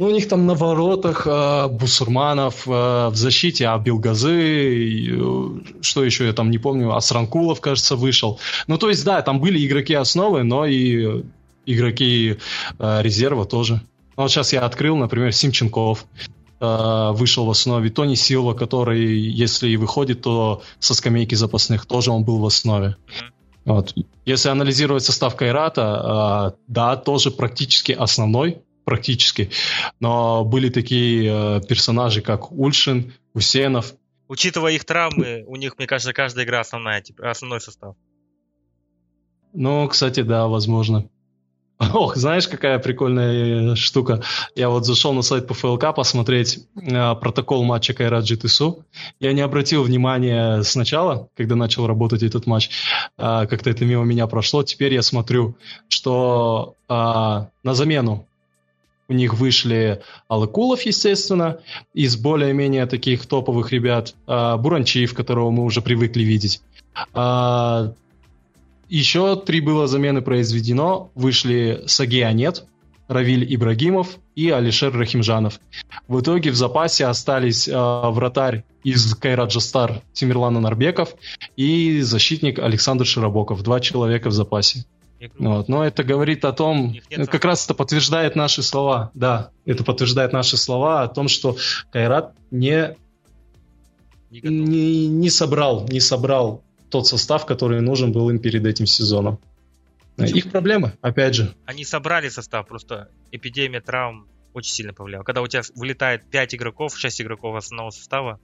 Ну, у них там на воротах э, Бусурманов, э, в защите Абилгазы, э, что еще я там не помню, Асранкулов, кажется, вышел. Ну, то есть, да, там были игроки основы, но и игроки э, резерва тоже. Ну, вот сейчас я открыл, например, Симченков э, вышел в основе. Тони Силва, который, если и выходит, то со скамейки запасных тоже он был в основе. Mm-hmm. Вот. Если анализировать состав Кайрата, э, да, тоже практически основной, практически. Но были такие э, персонажи, как Ульшин, Усенов. Учитывая их травмы, у них, мне кажется, каждая игра основная, типа, основной состав. Ну, кстати, да, возможно. Ох, знаешь, какая прикольная штука? Я вот зашел на сайт по ФЛК посмотреть э, протокол матча Кайрат GTSU. Я не обратил внимания сначала, когда начал работать этот матч. Э, как-то это мимо меня прошло. Теперь я смотрю, что э, на замену у них вышли Алыкулов, естественно, из более-менее таких топовых ребят. Э, Буранчиев, которого мы уже привыкли видеть. Еще три было замены произведено. Вышли Саги Анет, Равиль Ибрагимов и Алишер Рахимжанов. В итоге в запасе остались э, вратарь из Кайраджа Стар Тимирлана Нарбеков и защитник Александр Широбоков. Два человека в запасе. Вот. Но это говорит о том, как раз это подтверждает наши слова, да, это подтверждает наши слова о том, что Кайрат не, не, не, не собрал, не собрал тот состав, который нужен был им перед этим сезоном. Почему? Их проблемы, опять же. Они собрали состав, просто эпидемия травм очень сильно повлияла. Когда у тебя вылетает 5 игроков, 6 игроков основного состава,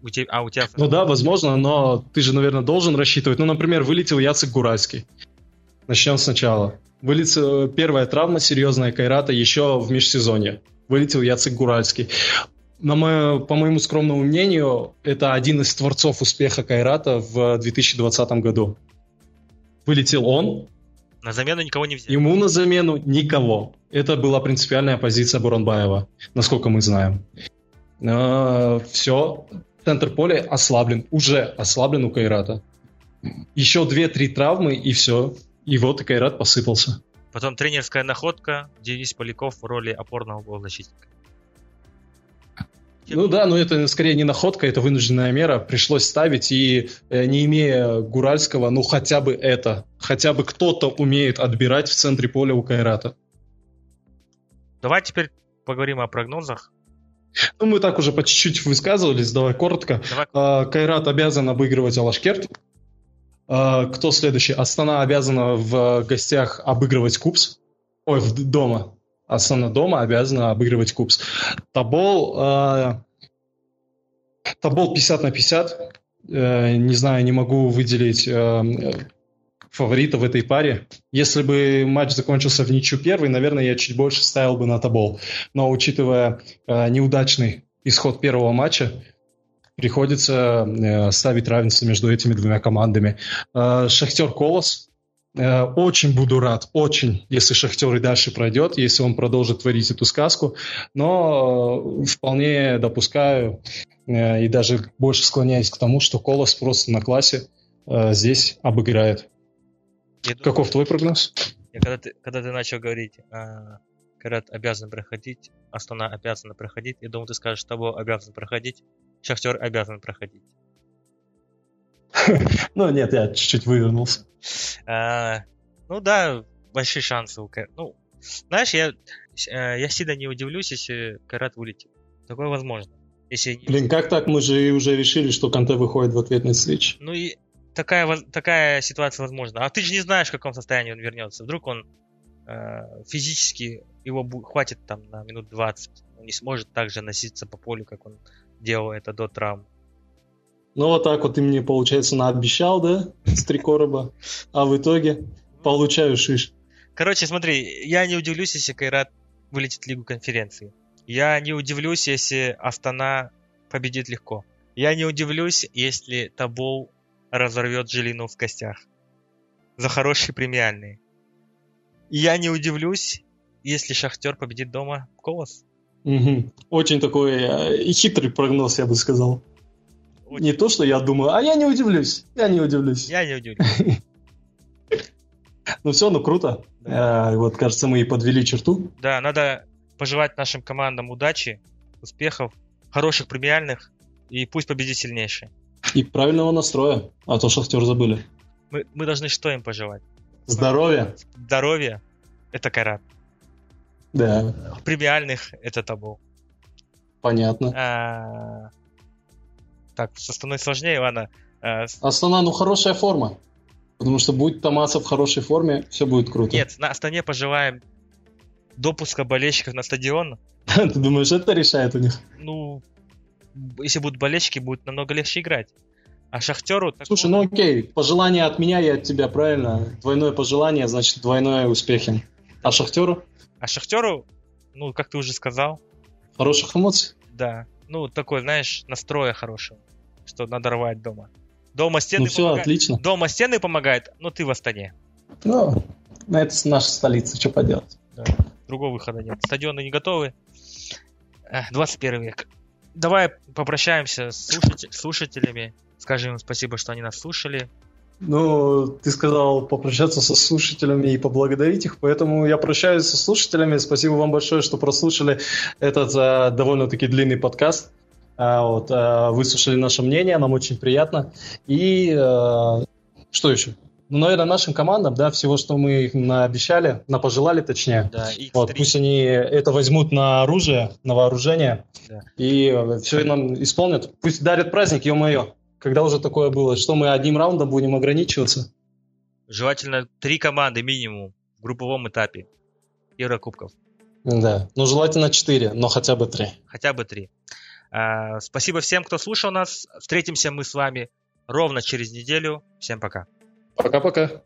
у тебя, а у тебя... Ну да, возможно, но ты же, наверное, должен рассчитывать. Ну, например, вылетел Яцек Гуральский. Начнем сначала. Вылетела первая травма серьезная Кайрата еще в межсезонье. Вылетел Яцек Гуральский на мое, по моему скромному мнению, это один из творцов успеха Кайрата в 2020 году. Вылетел он. На замену никого не взяли. Ему на замену никого. Это была принципиальная позиция Буранбаева, насколько мы знаем. А, все, центр поля ослаблен, уже ослаблен у Кайрата. Еще две-три травмы и все. И вот и Кайрат посыпался. Потом тренерская находка, Денис Поляков в роли опорного полузащитника. Ну да, но это скорее не находка, это вынужденная мера. Пришлось ставить, и э, не имея Гуральского, ну хотя бы это. Хотя бы кто-то умеет отбирать в центре поля у Кайрата. Давай теперь поговорим о прогнозах. Ну, мы так уже по чуть-чуть высказывались, давай коротко. Давай. А, Кайрат обязан обыгрывать Алашкерт. А, кто следующий? Астана обязана в гостях обыгрывать Кубс. Ой, дома. Астана дома обязана обыгрывать Кубс. Табол, э, Табол 50 на 50. Э, не знаю, не могу выделить э, фаворита в этой паре. Если бы матч закончился в ничью первый, наверное, я чуть больше ставил бы на Табол. Но учитывая э, неудачный исход первого матча, приходится э, ставить равенство между этими двумя командами. Э, Шахтер Колос очень буду рад, очень, если Шахтер и дальше пройдет, если он продолжит творить эту сказку. Но э, вполне допускаю э, и даже больше склоняюсь к тому, что Колос просто на классе здесь обыграет. Я Каков твой прогноз? Я, когда, ты, когда ты начал говорить, а, Карат обязан проходить, Астана обязана проходить, я думал, ты скажешь, что обязан проходить, Шахтер обязан проходить. Ну, нет, я чуть-чуть вывернулся. А, ну да, большие шансы у Ну, Знаешь, я, э, я сильно не удивлюсь, если Кайрат вылетит. Такое возможно. Если... Блин, как так? Мы же уже решили, что Канте выходит в ответный свич. Ну и такая, такая ситуация возможна. А ты же не знаешь, в каком состоянии он вернется. Вдруг он э, физически, его хватит там на минут 20. Он не сможет так же носиться по полю, как он делал это до травм. Ну вот так вот ты мне, получается, наобещал, да, с три короба, а в итоге получаю шиш. Короче, смотри, я не удивлюсь, если Кайрат вылетит в Лигу конференции. Я не удивлюсь, если Астана победит легко. Я не удивлюсь, если Табол разорвет Жилину в костях. За хорошие премиальные. Я не удивлюсь, если Шахтер победит дома Колос. Мгм. Очень такой э, хитрый прогноз, я бы сказал. Очень. Не то, что я думаю, а я не удивлюсь. Я не удивлюсь. Я не удивлюсь. Ну все, ну круто. Э, вот, кажется, мы и подвели черту. Да, надо пожелать нашим командам удачи, успехов, хороших премиальных, и пусть победит сильнейший. И правильного настроя, а то шахтер забыли. Мы, мы должны что им пожелать? Здоровья. Здоровья – это Кайрат. Да, Премиальных – это Табол. понятно. А, Так, с Астаной сложнее, ладно. С- Астана, ну хорошая форма. Потому что будет Томаса в хорошей форме, все будет круто. Нет, на Астане пожелаем допуска болельщиков на стадион. Ты думаешь, это решает у них? Ну, если будут болельщики, будет намного легче играть. А Шахтеру... такого- Слушай, ну окей, пожелание от меня и от тебя, правильно? Двойное пожелание, значит, двойное успехи. А Шахтеру? А Шахтеру, ну, как ты уже сказал, Хороших эмоций? да. Ну, такой, знаешь, настроя хорошего, что надо рвать дома. Дома стены Ну все, помогают. отлично. Дома стены помогает, но ты в Астане. Ну, это наша столица, что поделать. Другого выхода нет. Стадионы не готовы. Эх, 21 век. Давай попрощаемся с слушатель- слушателями. Скажем им спасибо, что они нас слушали. Ну, ты сказал попрощаться со слушателями и поблагодарить их, поэтому я прощаюсь со слушателями. Спасибо вам большое, что прослушали этот э, довольно-таки длинный подкаст. А, вот, э, выслушали наше мнение, нам очень приятно. И э, что еще? Ну, наверное, нашим командам, да, всего, что мы им наобещали, напожелали точнее. Да, Вот, пусть они это возьмут на оружие, на вооружение, Да. и все нам исполнят. Пусть дарят праздник, ё-моё. Когда уже такое было? Что мы одним раундом будем ограничиваться? желательно три команды минимум в групповом этапе Еврокубков. Да, ну желательно 4, но хотя бы 3. Хотя бы три. А, спасибо всем, кто слушал нас. Встретимся мы с вами ровно через неделю. Всем пока. Пока-пока.